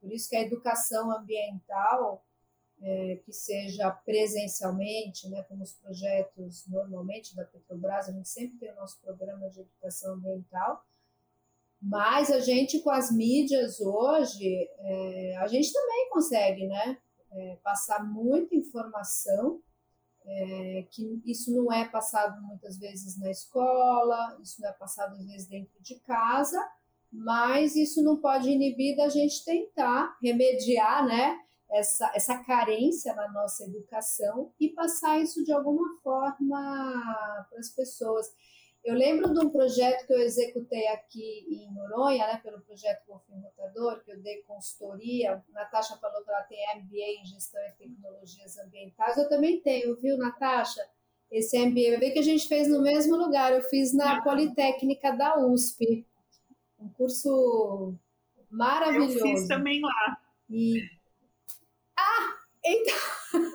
Por isso que a educação ambiental é, que seja presencialmente, né, como os projetos normalmente da Petrobras, a gente sempre tem o nosso programa de educação ambiental, mas a gente com as mídias hoje, é, a gente também consegue, né, é, passar muita informação, é, que isso não é passado muitas vezes na escola, isso não é passado às vezes dentro de casa, mas isso não pode inibir da gente tentar remediar, né, essa, essa carência na nossa educação e passar isso de alguma forma para as pessoas. Eu lembro de um projeto que eu executei aqui em Noronha, né, pelo projeto Golfinho Rotador, que eu dei consultoria. Natasha falou que ela tem MBA em Gestão e Tecnologias Ambientais. Eu também tenho, viu, Natasha? Esse MBA. Ver que a gente fez no mesmo lugar. Eu fiz na Politécnica da USP. Um curso maravilhoso. Eu fiz também lá. E então.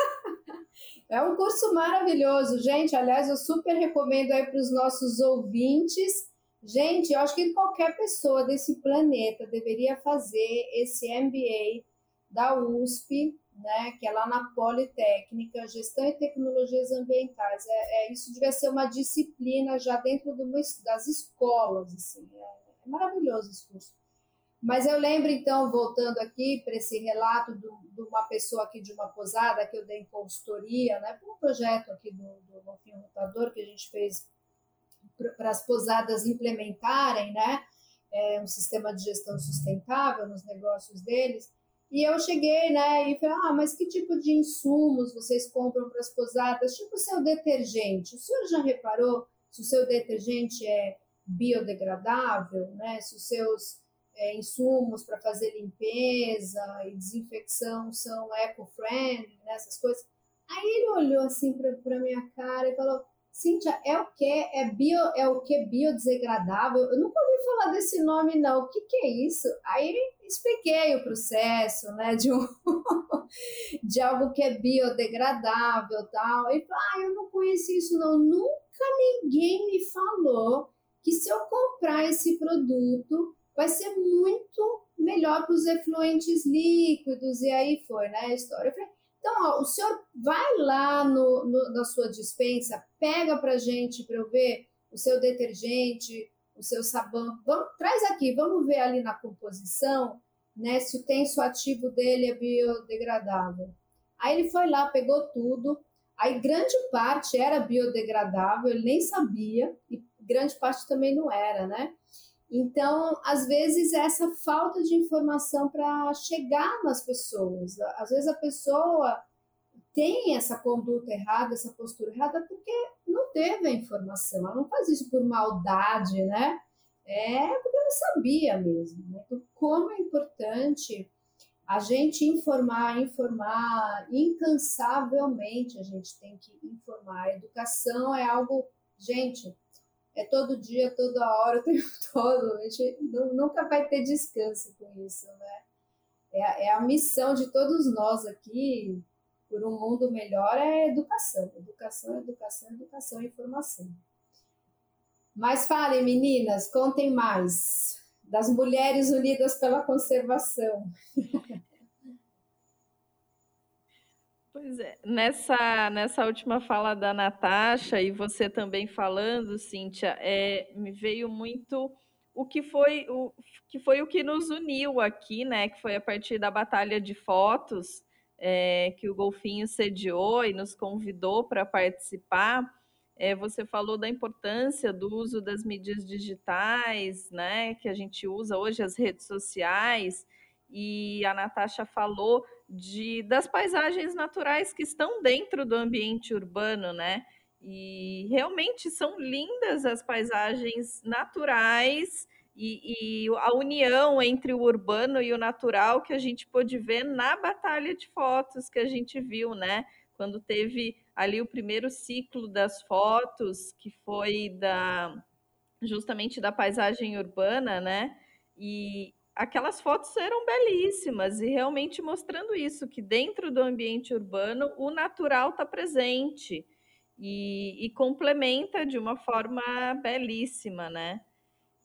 é um curso maravilhoso, gente. Aliás, eu super recomendo aí para os nossos ouvintes. Gente, eu acho que qualquer pessoa desse planeta deveria fazer esse MBA da USP, né, que é lá na Politécnica, Gestão e Tecnologias Ambientais. É, é isso devia ser uma disciplina já dentro do, das escolas, assim. É, É maravilhoso esse curso. Mas eu lembro, então, voltando aqui para esse relato do, de uma pessoa aqui de uma posada que eu dei em consultoria, né, para um projeto aqui do, do Rotador que a gente fez para as posadas implementarem, né, é, um sistema de gestão sustentável nos negócios deles. E eu cheguei, né, e falei, ah, mas que tipo de insumos vocês compram para as posadas? Tipo o seu detergente. O senhor já reparou se o seu detergente é biodegradável, né? Se os seus é, insumos para fazer limpeza e desinfecção são eco-friendly, né, essas coisas. Aí ele olhou assim para minha cara e falou: Cíntia, é o que? É bio, é o que biodegradável? Eu nunca ouvi falar desse nome, não. O que, que é isso? Aí expliquei o processo, né, de, um, de algo que é biodegradável tal. Falou, ah, eu não conheci isso, não. Nunca ninguém me falou que se eu comprar esse produto, vai ser muito melhor para os efluentes líquidos. E aí foi, né, a história. Falei, então, ó, o senhor vai lá no, no, na sua dispensa, pega para gente para eu ver o seu detergente, o seu sabão. Vamos, traz aqui, vamos ver ali na composição, né, se o tenso ativo dele é biodegradável. Aí ele foi lá, pegou tudo. Aí grande parte era biodegradável, ele nem sabia, e grande parte também não era, né? Então, às vezes, essa falta de informação para chegar nas pessoas. Às vezes, a pessoa tem essa conduta errada, essa postura errada, porque não teve a informação. Ela não faz isso por maldade, né? É porque não sabia mesmo. Né? Então, como é importante a gente informar, informar, incansavelmente a gente tem que informar. A educação é algo, gente, é todo dia, toda hora, o tempo todo. A gente nunca vai ter descanso com isso, né? É, é a missão de todos nós aqui, por um mundo melhor, é educação. Educação, educação, educação e informação. Mas falem, meninas, contem mais das Mulheres Unidas pela Conservação. Pois é, nessa, nessa última fala da Natasha e você também falando, Cíntia, é, me veio muito o que foi o que foi o que nos uniu aqui, né? Que foi a partir da batalha de fotos é, que o Golfinho sediou e nos convidou para participar. É, você falou da importância do uso das mídias digitais, né? Que a gente usa hoje as redes sociais e a Natasha falou de, das paisagens naturais que estão dentro do ambiente urbano, né? E realmente são lindas as paisagens naturais e, e, a união entre o urbano e o natural que a gente pôde ver na batalha de fotos que a gente viu, né? Quando teve ali o primeiro ciclo das fotos, que foi da justamente da paisagem urbana, né? E, aquelas fotos eram belíssimas e realmente mostrando isso, que dentro do ambiente urbano o natural está presente e, e, complementa de uma forma belíssima, né?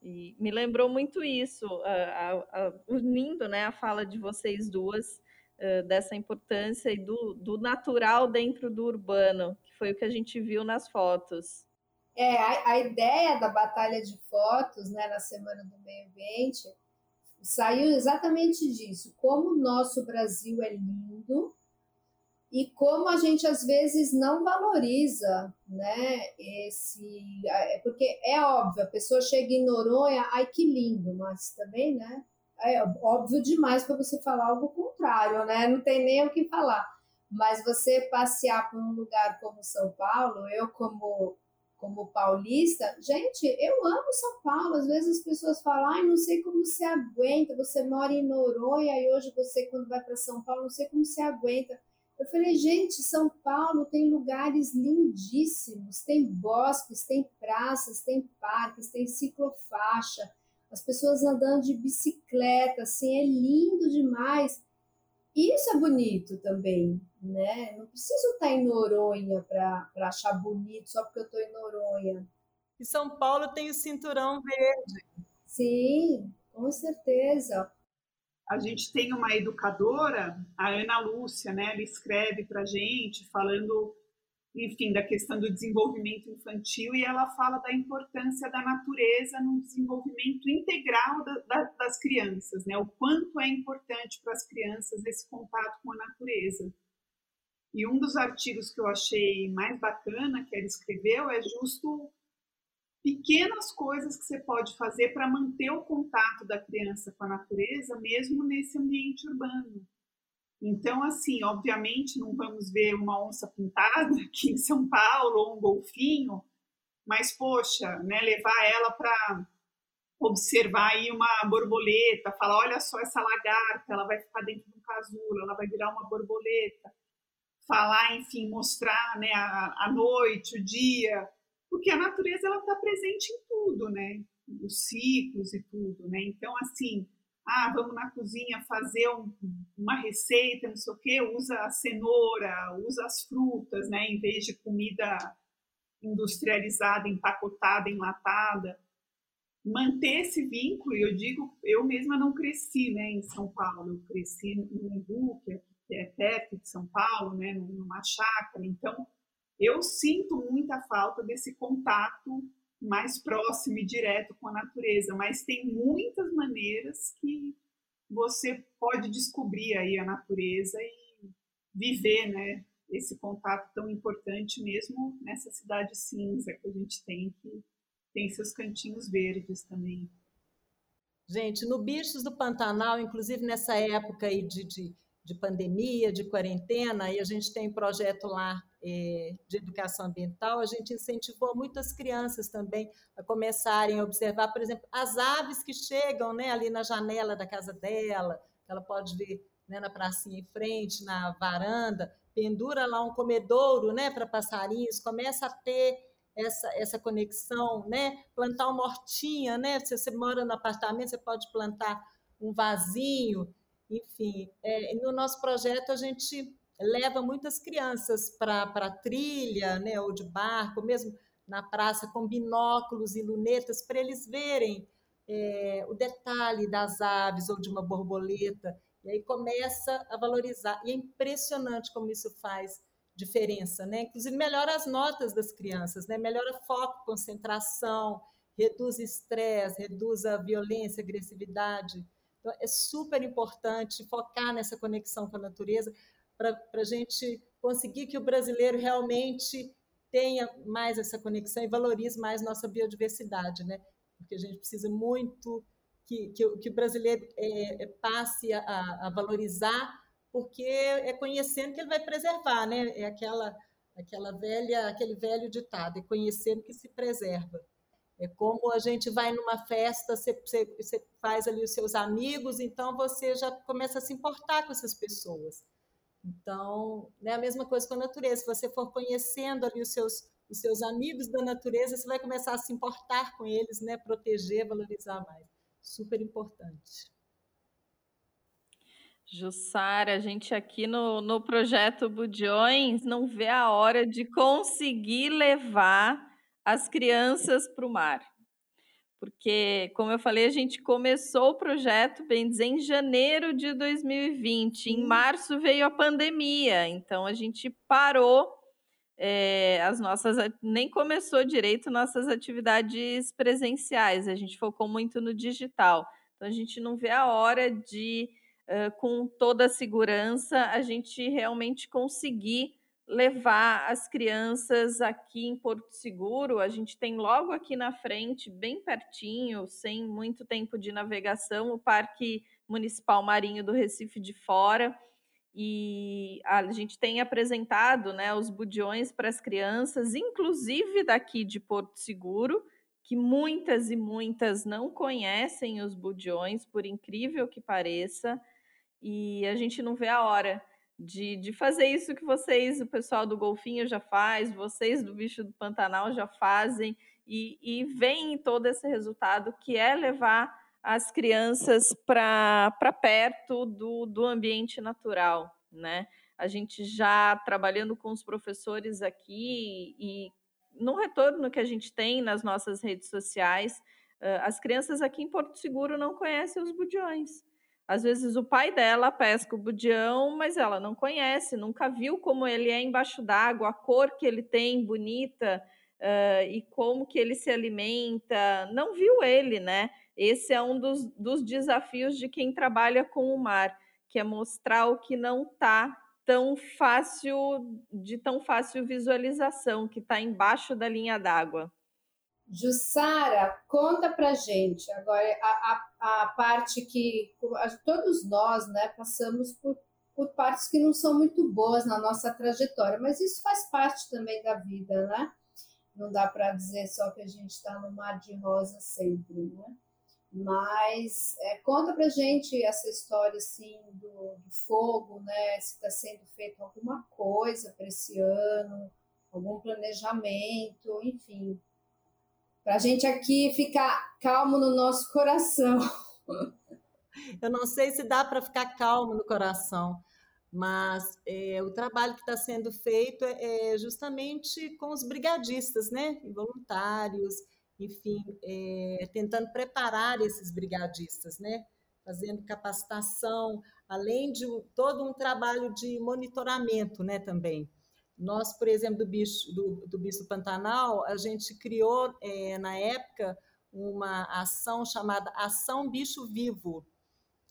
E me lembrou muito isso, a, a, unindo né, a fala de vocês duas, uh, dessa importância e do, do natural dentro do urbano, que foi o que a gente viu nas fotos. É, a, a ideia da batalha de fotos, né, na Semana do Meio Ambiente, saiu exatamente disso, como o nosso Brasil é lindo e como a gente às vezes não valoriza, né, esse, é, porque é óbvio, a pessoa chega em Noronha, ai que lindo, mas também, né, é óbvio demais para você falar algo contrário, né, não tem nem o que falar, mas você passear por um lugar como São Paulo, eu como como paulista, gente, eu amo São Paulo. Às vezes as pessoas falam, ai, não sei como você aguenta. Você mora em Noronha e hoje você, quando vai para São Paulo, não sei como você aguenta. Eu falei, gente, São Paulo tem lugares lindíssimos, tem bosques, tem praças, tem parques, tem ciclofaixa, as pessoas andando de bicicleta, assim, é lindo demais. Isso é bonito também, né? Não preciso estar em Noronha para achar bonito só porque eu estou em Noronha. E São Paulo tem o cinturão verde. Sim, com certeza. A gente tem uma educadora, a Ana Lúcia, né? Ela escreve para gente falando enfim, da questão do desenvolvimento infantil e ela fala da importância da natureza no desenvolvimento integral da, da, das crianças, né? O quanto é importante para as crianças esse contato com a natureza. E um dos artigos que eu achei mais bacana que ela escreveu é justo pequenas coisas que você pode fazer para manter o contato da criança com a natureza, mesmo nesse ambiente urbano. Então, assim, obviamente não vamos ver uma onça pintada aqui em São Paulo ou um golfinho, mas, poxa, né, levar ela para observar aí uma borboleta, falar, olha só essa lagarta, ela vai ficar dentro de um casulo, ela vai virar uma borboleta. Falar, enfim, mostrar né, a, a noite, o dia, porque a natureza ela está presente em tudo, né? Os ciclos e tudo, né? Então, assim, ah, vamos na cozinha fazer um, uma receita, não sei o quê, usa a cenoura, usa as frutas, né, em vez de comida industrializada, empacotada, enlatada. Manter esse vínculo, e eu digo, eu mesma não cresci, né, em São Paulo, eu cresci no Imbu, que é perto de São Paulo, né, numa chácara, então eu sinto muita falta desse contato mais próximo e direto com a natureza, mas tem muitas maneiras que você pode descobrir aí a natureza e viver, né, esse contato tão importante mesmo nessa cidade cinza que a gente tem que tem seus cantinhos verdes também. Gente, no Bichos do Pantanal, inclusive nessa época aí de, de, de pandemia, de quarentena, e a gente tem um projeto lá de educação ambiental, a gente incentivou muitas crianças também a começarem a observar, por exemplo, as aves que chegam né, ali na janela da casa dela, ela pode ver né, na pracinha em frente, na varanda, pendura lá um comedouro né, para passarinhos, começa a ter essa, essa conexão, né? plantar uma hortinha, né? se você mora no apartamento, você pode plantar um vasinho, enfim. É, no nosso projeto, a gente leva muitas crianças para trilha, né, ou de barco, mesmo na praça, com binóculos e lunetas, para eles verem é, o detalhe das aves ou de uma borboleta. E aí começa a valorizar. E é impressionante como isso faz diferença, né? Inclusive melhora as notas das crianças, né? Melhora foco, concentração, reduz estresse, reduz a violência, agressividade. Então, é super importante focar nessa conexão com a natureza para a gente conseguir que o brasileiro realmente tenha mais essa conexão e valorize mais nossa biodiversidade, né? Porque a gente precisa muito que, que, que o brasileiro é, é, passe a, a, valorizar, porque é conhecendo que ele vai preservar, né? É aquela aquela velha aquele velho ditado, é conhecendo que se preserva. É como a gente vai numa festa, você, você, você faz ali os seus amigos, então você já começa a se importar com essas pessoas. Então, é a mesma coisa com a natureza. Se você for conhecendo ali os seus, os seus amigos da natureza, você vai começar a se importar com eles, né? proteger, valorizar mais. Super importante. Jussara, a gente aqui no, no projeto Budiões não vê a hora de conseguir levar as crianças para o mar porque, como eu falei, a gente começou o projeto, bem dizer, em janeiro de 2020. Em março veio a pandemia, então a gente parou é, as nossas. nem começou direito nossas atividades presenciais, a gente focou muito no digital. Então a gente não vê a hora de, uh, com toda a segurança, a gente realmente conseguir levar as crianças aqui em Porto Seguro. A gente tem logo aqui na frente, bem pertinho, sem muito tempo de navegação, o Parque Municipal Marinho do Recife de Fora. E a gente tem apresentado né, os budiões para as crianças, inclusive daqui de Porto Seguro, que muitas e muitas não conhecem os budiões, por incrível que pareça, e a gente não vê a hora de, de fazer isso que vocês, o pessoal do Golfinho já faz, vocês do Bicho do Pantanal já fazem, e, e vem todo esse resultado que é levar as crianças para perto do, do ambiente natural, né? A gente já trabalhando com os professores aqui e no retorno que a gente tem nas nossas redes sociais, as crianças aqui em Porto Seguro não conhecem os budiões Às vezes o pai dela pesca o budião, mas ela não conhece, nunca viu como ele é embaixo d'água, a cor que ele tem bonita uh, e como que ele se alimenta. Não viu ele, né? Esse é um dos, dos desafios de quem trabalha com o mar, que é mostrar o que não está tão fácil de tão fácil visualização, que está embaixo da linha d'água. Jussara, conta pra gente agora a, a, a parte que todos nós né, passamos por, por partes que não são muito boas na nossa trajetória, mas isso faz parte também da vida, né? Não dá para dizer só que a gente está no mar de rosa sempre, né? Mas é, conta pra gente essa história assim do, do fogo, né? Se está sendo feito alguma coisa para esse ano, algum planejamento, enfim para a gente aqui ficar calmo no nosso coração. Eu não sei se dá para ficar calmo no coração, mas é, o trabalho que está sendo feito é, é justamente com os brigadistas, né, voluntários, enfim, é, tentando preparar esses brigadistas, né, fazendo capacitação, além de todo um trabalho de monitoramento, né, também. Nós, por exemplo, do bicho do, do, bicho do Pantanal, a gente criou, é, na época, uma ação chamada Ação Bicho Vivo,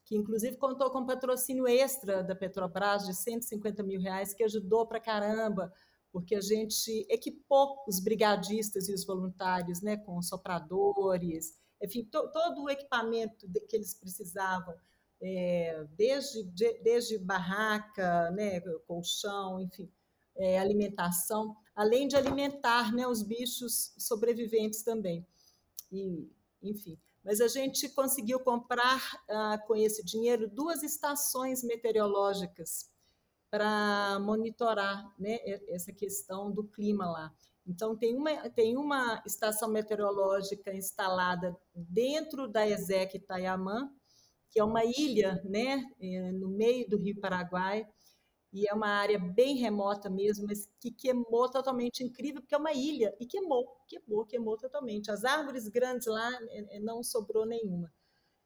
que inclusive contou com patrocínio extra da Petrobras de 150 mil reais, que ajudou para caramba, porque a gente equipou os brigadistas e os voluntários né, com sopradores, enfim, to, todo o equipamento de, que eles precisavam, é, desde, de, desde barraca, né, colchão, enfim, é, alimentação, além de alimentar né, os bichos sobreviventes também. E, enfim, mas a gente conseguiu comprar ah, com esse dinheiro duas estações meteorológicas para monitorar né, essa questão do clima lá. Então, tem uma, tem uma estação meteorológica instalada dentro da ESEC Itaiamã, que é uma ilha né, é, no meio do Rio Paraguai, e é uma área bem remota mesmo, mas que queimou totalmente incrível, porque é uma ilha, e queimou, queimou, queimou totalmente. As árvores grandes lá é, é, não sobrou nenhuma.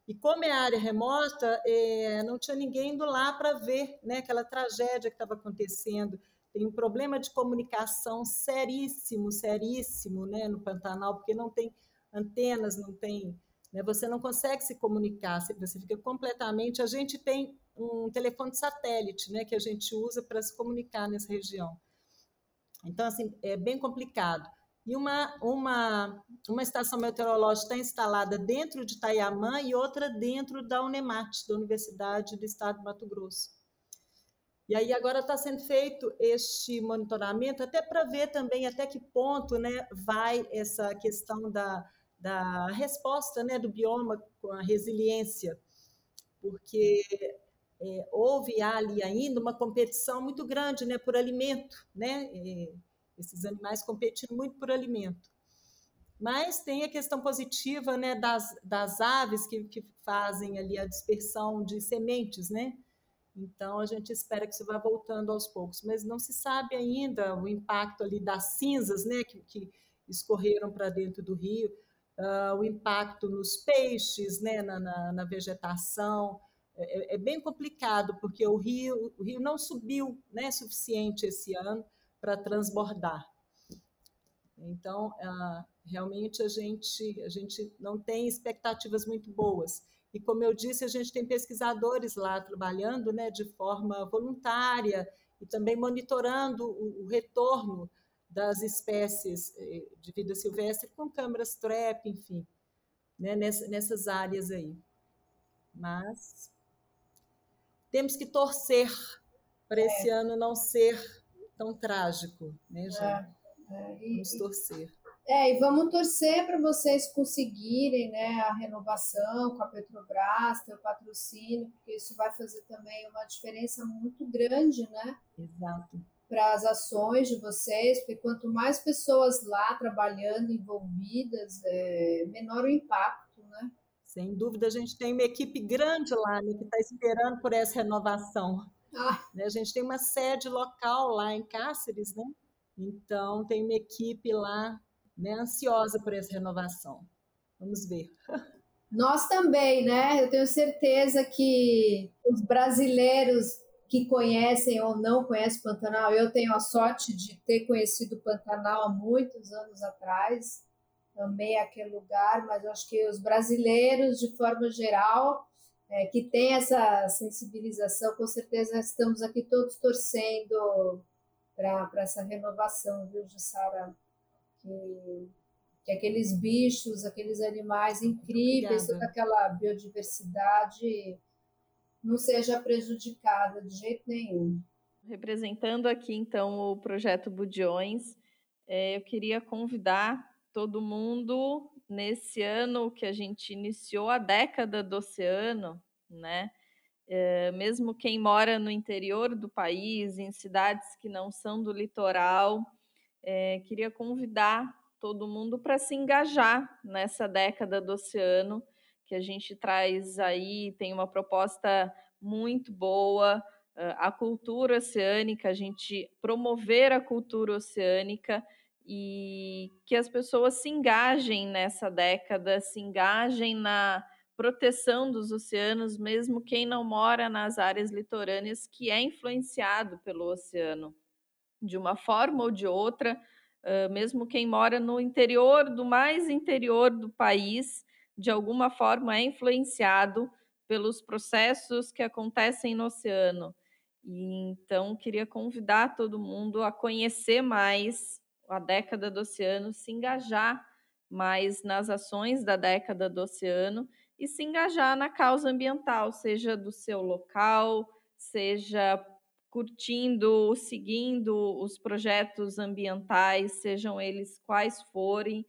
E como é área remota, é, não tinha ninguém indo lá para ver né, aquela tragédia que estava acontecendo. Tem um problema de comunicação seríssimo, seríssimo né, no Pantanal, porque não tem antenas, não tem. Né, você não consegue se comunicar, você fica completamente. A gente tem um telefone satélite, né, que a gente usa para se comunicar nessa região. Então, assim, é bem complicado. E uma, uma, uma estação meteorológica está instalada dentro de Itaiamã e outra dentro da Unemat, da Universidade do Estado de Mato Grosso. E aí agora está sendo feito este monitoramento, até para ver também até que ponto né, vai essa questão da, da resposta né, do bioma com a resiliência, porque é, houve ali ainda uma competição muito grande né, por alimento, né? É, esses animais competindo muito por alimento. Mas tem a questão positiva né, das, das aves que, que fazem ali a dispersão de sementes, né? Então a gente espera que isso vá voltando aos poucos, mas não se sabe ainda o impacto ali das cinzas, né, que, que escorreram para dentro do rio, uh, o impacto nos peixes, né, na, na, na vegetação. É, é, bem complicado, porque o rio, o rio não subiu né, suficiente esse ano para transbordar. Então, ah, realmente a gente, a gente não tem expectativas muito boas. E como eu disse, a gente tem pesquisadores lá trabalhando né, de forma voluntária e também monitorando o, o retorno das espécies eh, de vida silvestre com câmeras trap, enfim, né, nessas áreas aí. Mas temos que torcer para esse é. ano não ser tão trágico, né, já? É, é, e, vamos torcer. É, e vamos torcer para vocês conseguirem né, a renovação com a Petrobras, ter o patrocínio, porque isso vai fazer também uma diferença muito grande, né? Exato. Para as ações de vocês, porque quanto mais pessoas lá trabalhando, envolvidas, é, menor o impacto? Sem dúvida, a gente tem uma equipe grande lá né, que está esperando por essa renovação. Ah. Né, a gente tem uma sede local lá em Cáceres, né? Então, tem uma equipe lá né, ansiosa por essa renovação. Vamos ver. Nós também, né? Eu tenho certeza que os brasileiros que conhecem ou não conhecem o Pantanal, eu tenho a sorte de ter conhecido o Pantanal há muitos anos atrás, amei aquele lugar, mas acho que os brasileiros, de forma geral, é, que tem essa sensibilização, com certeza estamos aqui todos torcendo para essa renovação, viu, Jussara? Que, que aqueles bichos, aqueles animais incríveis, Obrigada. toda aquela biodiversidade não seja prejudicada de jeito nenhum. Representando aqui, então, o projeto Budiões, é, eu queria convidar todo mundo nesse ano que a gente iniciou a década do oceano, né? É, mesmo quem mora no interior do país, em cidades que não são do litoral, é, queria convidar todo mundo para se engajar nessa década do oceano, que a gente traz aí, tem uma proposta muito boa, a cultura oceânica, a gente promover a cultura oceânica e que as pessoas se engajem nessa década, se engajem na proteção dos oceanos, mesmo quem não mora nas áreas litorâneas, que é influenciado pelo oceano, de uma forma ou de outra, mesmo quem mora no interior, do mais interior do país, de alguma forma é influenciado pelos processos que acontecem no oceano. E, então, queria convidar todo mundo a conhecer mais a década do oceano, se engajar mais nas ações da década do oceano e se engajar na causa ambiental, seja do seu local, seja curtindo, seguindo os projetos ambientais, sejam eles quais forem,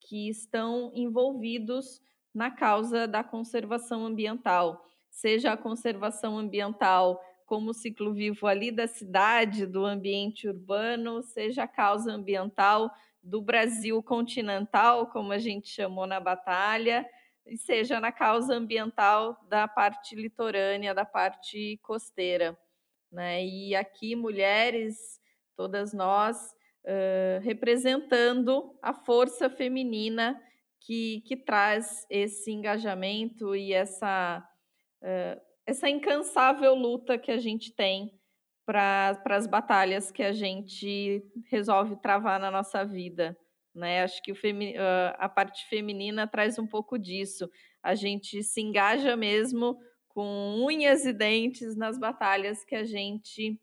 que estão envolvidos na causa da conservação ambiental, seja a conservação ambiental como ciclo vivo ali da cidade, do ambiente urbano, seja a causa ambiental do Brasil continental, como a gente chamou na batalha, e seja na causa ambiental da parte litorânea, da parte costeira. Né? E aqui, mulheres, todas nós, uh, representando a força feminina que, que traz esse engajamento e essa, uh, essa incansável luta que a gente tem para as batalhas que a gente resolve travar na nossa vida. Né? Acho que femi, a parte feminina traz um pouco disso. A gente se engaja mesmo com unhas e dentes nas batalhas que a gente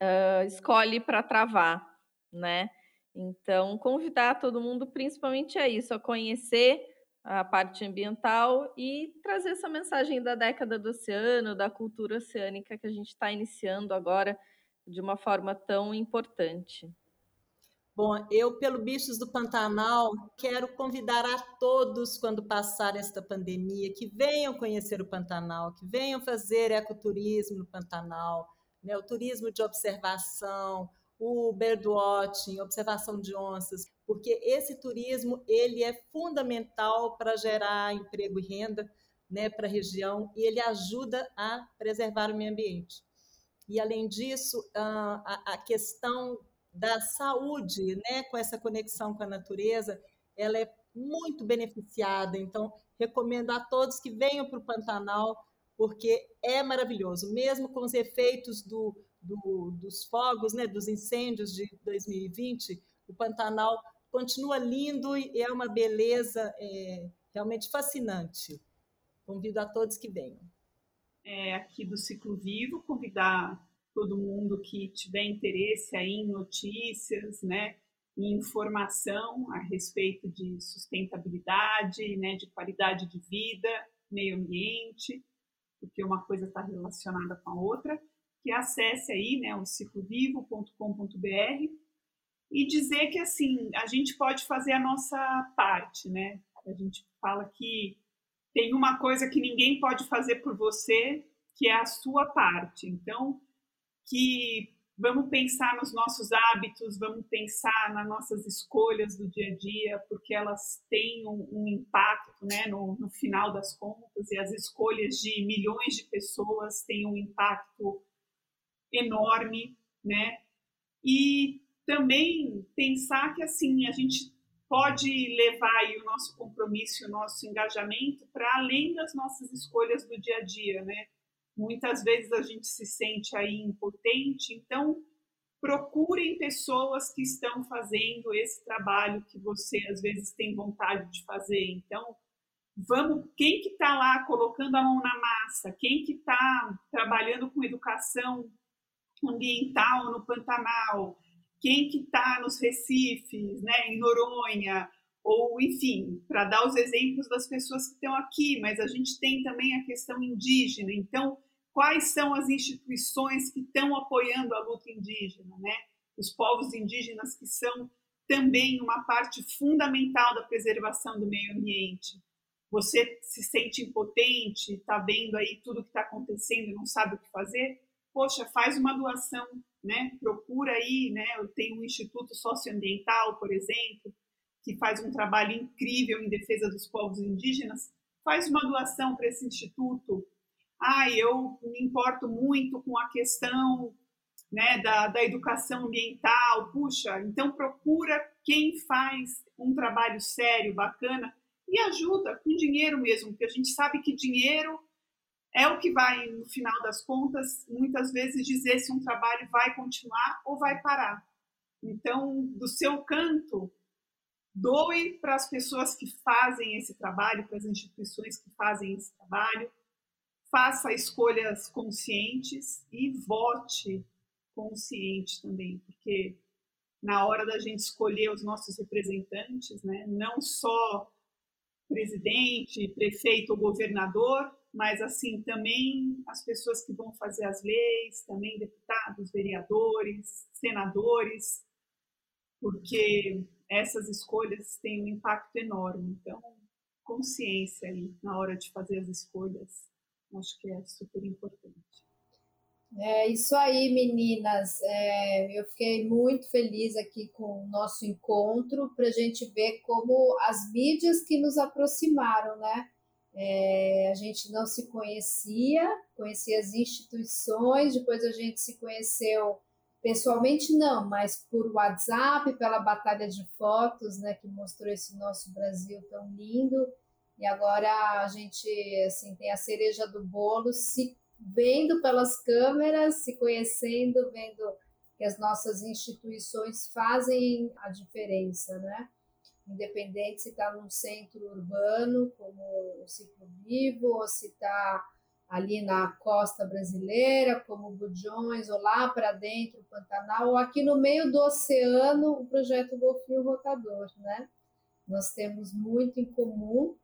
uh, escolhe para travar, né? Então, convidar todo mundo principalmente a isso, a conhecer a parte ambiental e trazer essa mensagem da década do oceano, da cultura oceânica que a gente está iniciando agora de uma forma tão importante. Bom, eu, pelo Bichos do Pantanal, quero convidar a todos, quando passar esta pandemia, que venham conhecer o Pantanal, que venham fazer ecoturismo no Pantanal, né, o turismo de observação, o birdwatching, observação de onças, porque esse turismo ele é fundamental para gerar emprego e renda né, para a região e ele ajuda a preservar o meio ambiente. E, além disso, a, a questão da saúde, né, com essa conexão com a natureza, ela é muito beneficiada. Então, recomendo a todos que venham para o Pantanal, porque é maravilhoso, mesmo com os efeitos do, do, dos fogos, né, dos incêndios de 2020, o Pantanal continua lindo e é uma beleza é, realmente fascinante. Convido a todos que venham. É, aqui do Ciclo Vivo, convidar todo mundo que tiver interesse aí em notícias, né, informação a respeito de sustentabilidade, né, de qualidade de vida, meio ambiente, porque uma coisa está relacionada com a outra que acesse aí, né, o ciclovivo.com.br e dizer que assim a gente pode fazer a nossa parte, né? A gente fala que tem uma coisa que ninguém pode fazer por você, que é a sua parte. Então, que vamos pensar nos nossos hábitos, vamos pensar nas nossas escolhas do dia a dia, porque elas têm um, um impacto né, no, no, final das contas, e as escolhas de milhões de pessoas têm um impacto enorme, né? E também pensar que assim a gente pode levar o nosso compromisso o nosso engajamento para além das nossas escolhas do dia a dia, né? Muitas vezes a gente se sente aí impotente, então procurem pessoas que estão fazendo esse trabalho que você às vezes tem vontade de fazer. Então, vamos, quem que está lá colocando a mão na massa, quem que está trabalhando com educação ambiental no Pantanal, quem que está nos Recifes, né, em Noronha, ou enfim, para dar os exemplos das pessoas que estão aqui, mas a gente tem também a questão indígena. Então, quais são as instituições que estão apoiando a luta indígena, né? Os povos indígenas que são também uma parte fundamental da preservação do meio ambiente. Você se sente impotente, está vendo aí tudo que está acontecendo e não sabe o que fazer? Poxa, faz uma doação, né? Procura aí, né? Tenho um instituto socioambiental, por exemplo, que faz um trabalho incrível em defesa dos povos indígenas. Faz uma doação para esse instituto. Ah, eu me importo muito com a questão né, da, da educação ambiental. Puxa, então procura quem faz um trabalho sério, bacana, e ajuda com dinheiro mesmo, porque a gente sabe que dinheiro é o que vai, no final das contas, muitas vezes dizer se um trabalho vai continuar ou vai parar. Então, do seu canto, doe para as pessoas que fazem esse trabalho, para as instituições que fazem esse trabalho, faça escolhas conscientes e vote consciente também, porque na hora da gente escolher os nossos representantes, né, não só presidente, prefeito ou governador, mas assim também as pessoas que vão fazer as leis, também deputados, vereadores, senadores, porque essas escolhas têm um impacto enorme. Então, consciência aí na hora de fazer as escolhas, acho que é super importante. É isso aí, meninas. É, eu fiquei muito feliz aqui com o nosso encontro para a gente ver como as mídias que nos aproximaram, né? É, a gente não se conhecia, conhecia as instituições, depois a gente se conheceu pessoalmente não, mas por WhatsApp, pela batalha de fotos, né, que mostrou esse nosso Brasil tão lindo. E agora a gente assim tem a cereja do bolo, se vendo pelas câmeras, se conhecendo, vendo que as nossas instituições fazem a diferença, né? Independente se está num centro urbano, como o Ciclo Vivo, ou se está ali na costa brasileira, como Budjões, ou lá para dentro, Pantanal, ou aqui no meio do oceano, o projeto Golfinho Rotador, né? Nós temos muito em comum,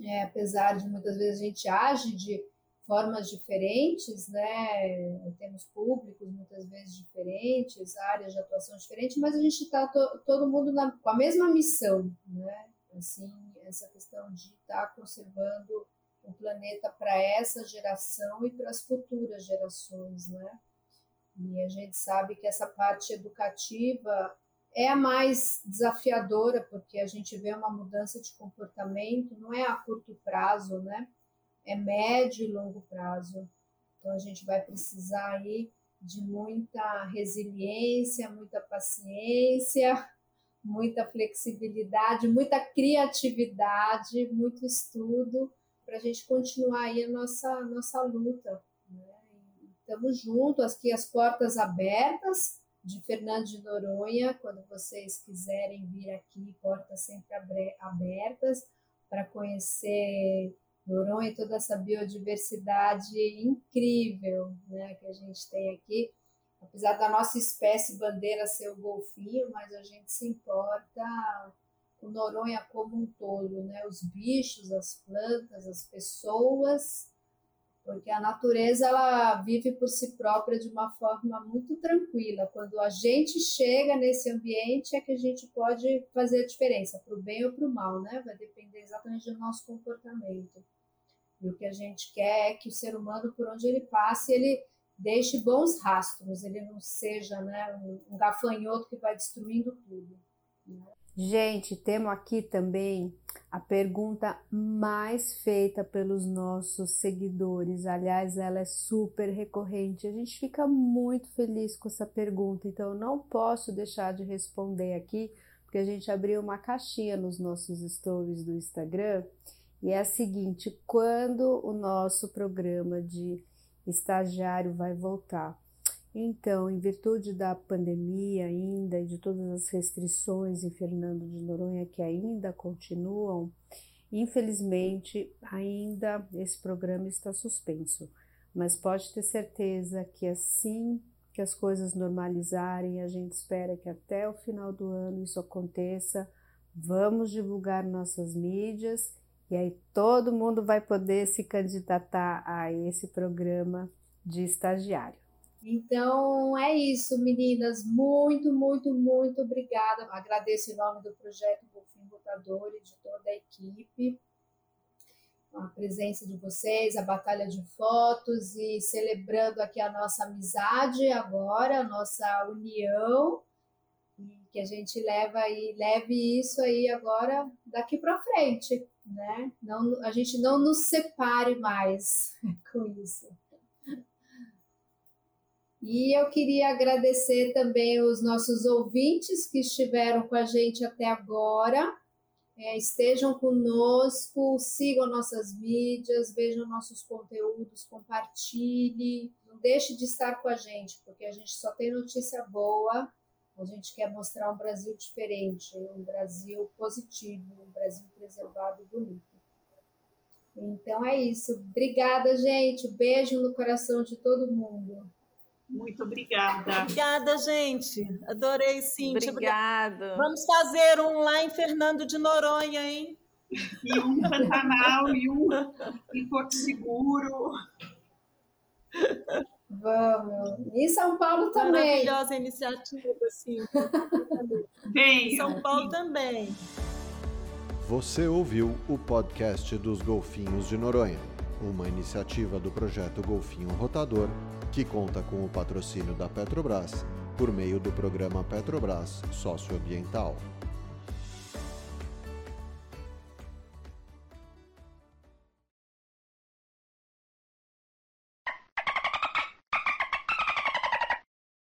é, apesar de muitas vezes a gente age de formas diferentes, né? Temos públicos muitas vezes diferentes, áreas de atuação diferentes, mas a gente está to, todo mundo na, com a mesma missão, né? Assim, essa questão de estar tá conservando o planeta para essa geração e para as futuras gerações, né? E a gente sabe que essa parte educativa é a mais desafiadora, porque a gente vê uma mudança de comportamento, não é a curto prazo, né? É médio e longo prazo. Então a gente vai precisar aí de muita resiliência, muita paciência, muita flexibilidade, muita criatividade, muito estudo para a gente continuar aí a nossa, nossa luta. Né? Estamos juntos, aqui as portas abertas de Fernando de Noronha, quando vocês quiserem vir aqui, portas sempre abertas para conhecer Noronha e toda essa biodiversidade incrível né, que a gente tem aqui. Apesar da nossa espécie bandeira ser o golfinho, mas a gente se importa com Noronha como um todo, né? os bichos, as plantas, as pessoas, porque a natureza ela vive por si própria de uma forma muito tranquila. Quando a gente chega nesse ambiente é que a gente pode fazer a diferença, para o bem ou para o mal, né? Vai depender exatamente do nosso comportamento. E o que a gente quer é que o ser humano, por onde ele passe, ele deixe bons rastros, ele não seja né, um, gafanhoto que vai destruindo tudo. Né? Gente, temos aqui também a pergunta mais feita pelos nossos seguidores. Aliás, ela é super recorrente. A gente fica muito feliz com essa pergunta, então eu não posso deixar de responder aqui porque a gente abriu uma caixinha nos nossos stories do Instagram e é a seguinte: quando o nosso programa de estagiário vai voltar? Então, em virtude da pandemia ainda e de todas as restrições em Fernando de Noronha que ainda continuam, infelizmente ainda esse programa está suspenso. Mas pode ter certeza que assim que as coisas normalizarem, a gente espera que até o final do ano isso aconteça. Vamos divulgar nossas mídias e aí todo mundo vai poder se candidatar a esse programa de estagiário. Então é isso, meninas. Muito, muito, muito obrigada. Agradeço em nome do projeto Golfinho Rotador e de toda a equipe a presença de vocês, a batalha de fotos e celebrando aqui a nossa amizade agora, a nossa união que a gente leva e leve isso aí agora daqui para frente, né? Não, a gente não nos separe mais com isso. E eu queria agradecer também os nossos ouvintes que estiveram com a gente até agora. É, estejam conosco, sigam nossas mídias, vejam nossos conteúdos, compartilhe. Não deixe de estar com a gente, porque a gente só tem notícia boa. A gente quer mostrar um Brasil diferente, um Brasil positivo, um Brasil preservado e bonito. Então é isso. Obrigada, gente. Beijo no coração de todo mundo. Muito obrigada. Obrigada, gente. Adorei, Cíntia. Obrigada. Vamos fazer um lá em Fernando de Noronha, hein? E um Pantanal, e um em Porto Seguro. Vamos. E São Paulo também. Maravilhosa iniciativa, sim. Vem. São Paulo também. Você ouviu o podcast dos Golfinhos de Noronha, uma iniciativa do projeto Golfinho Rotador que conta com o patrocínio da Petrobras por meio do programa Petrobras Socioambiental.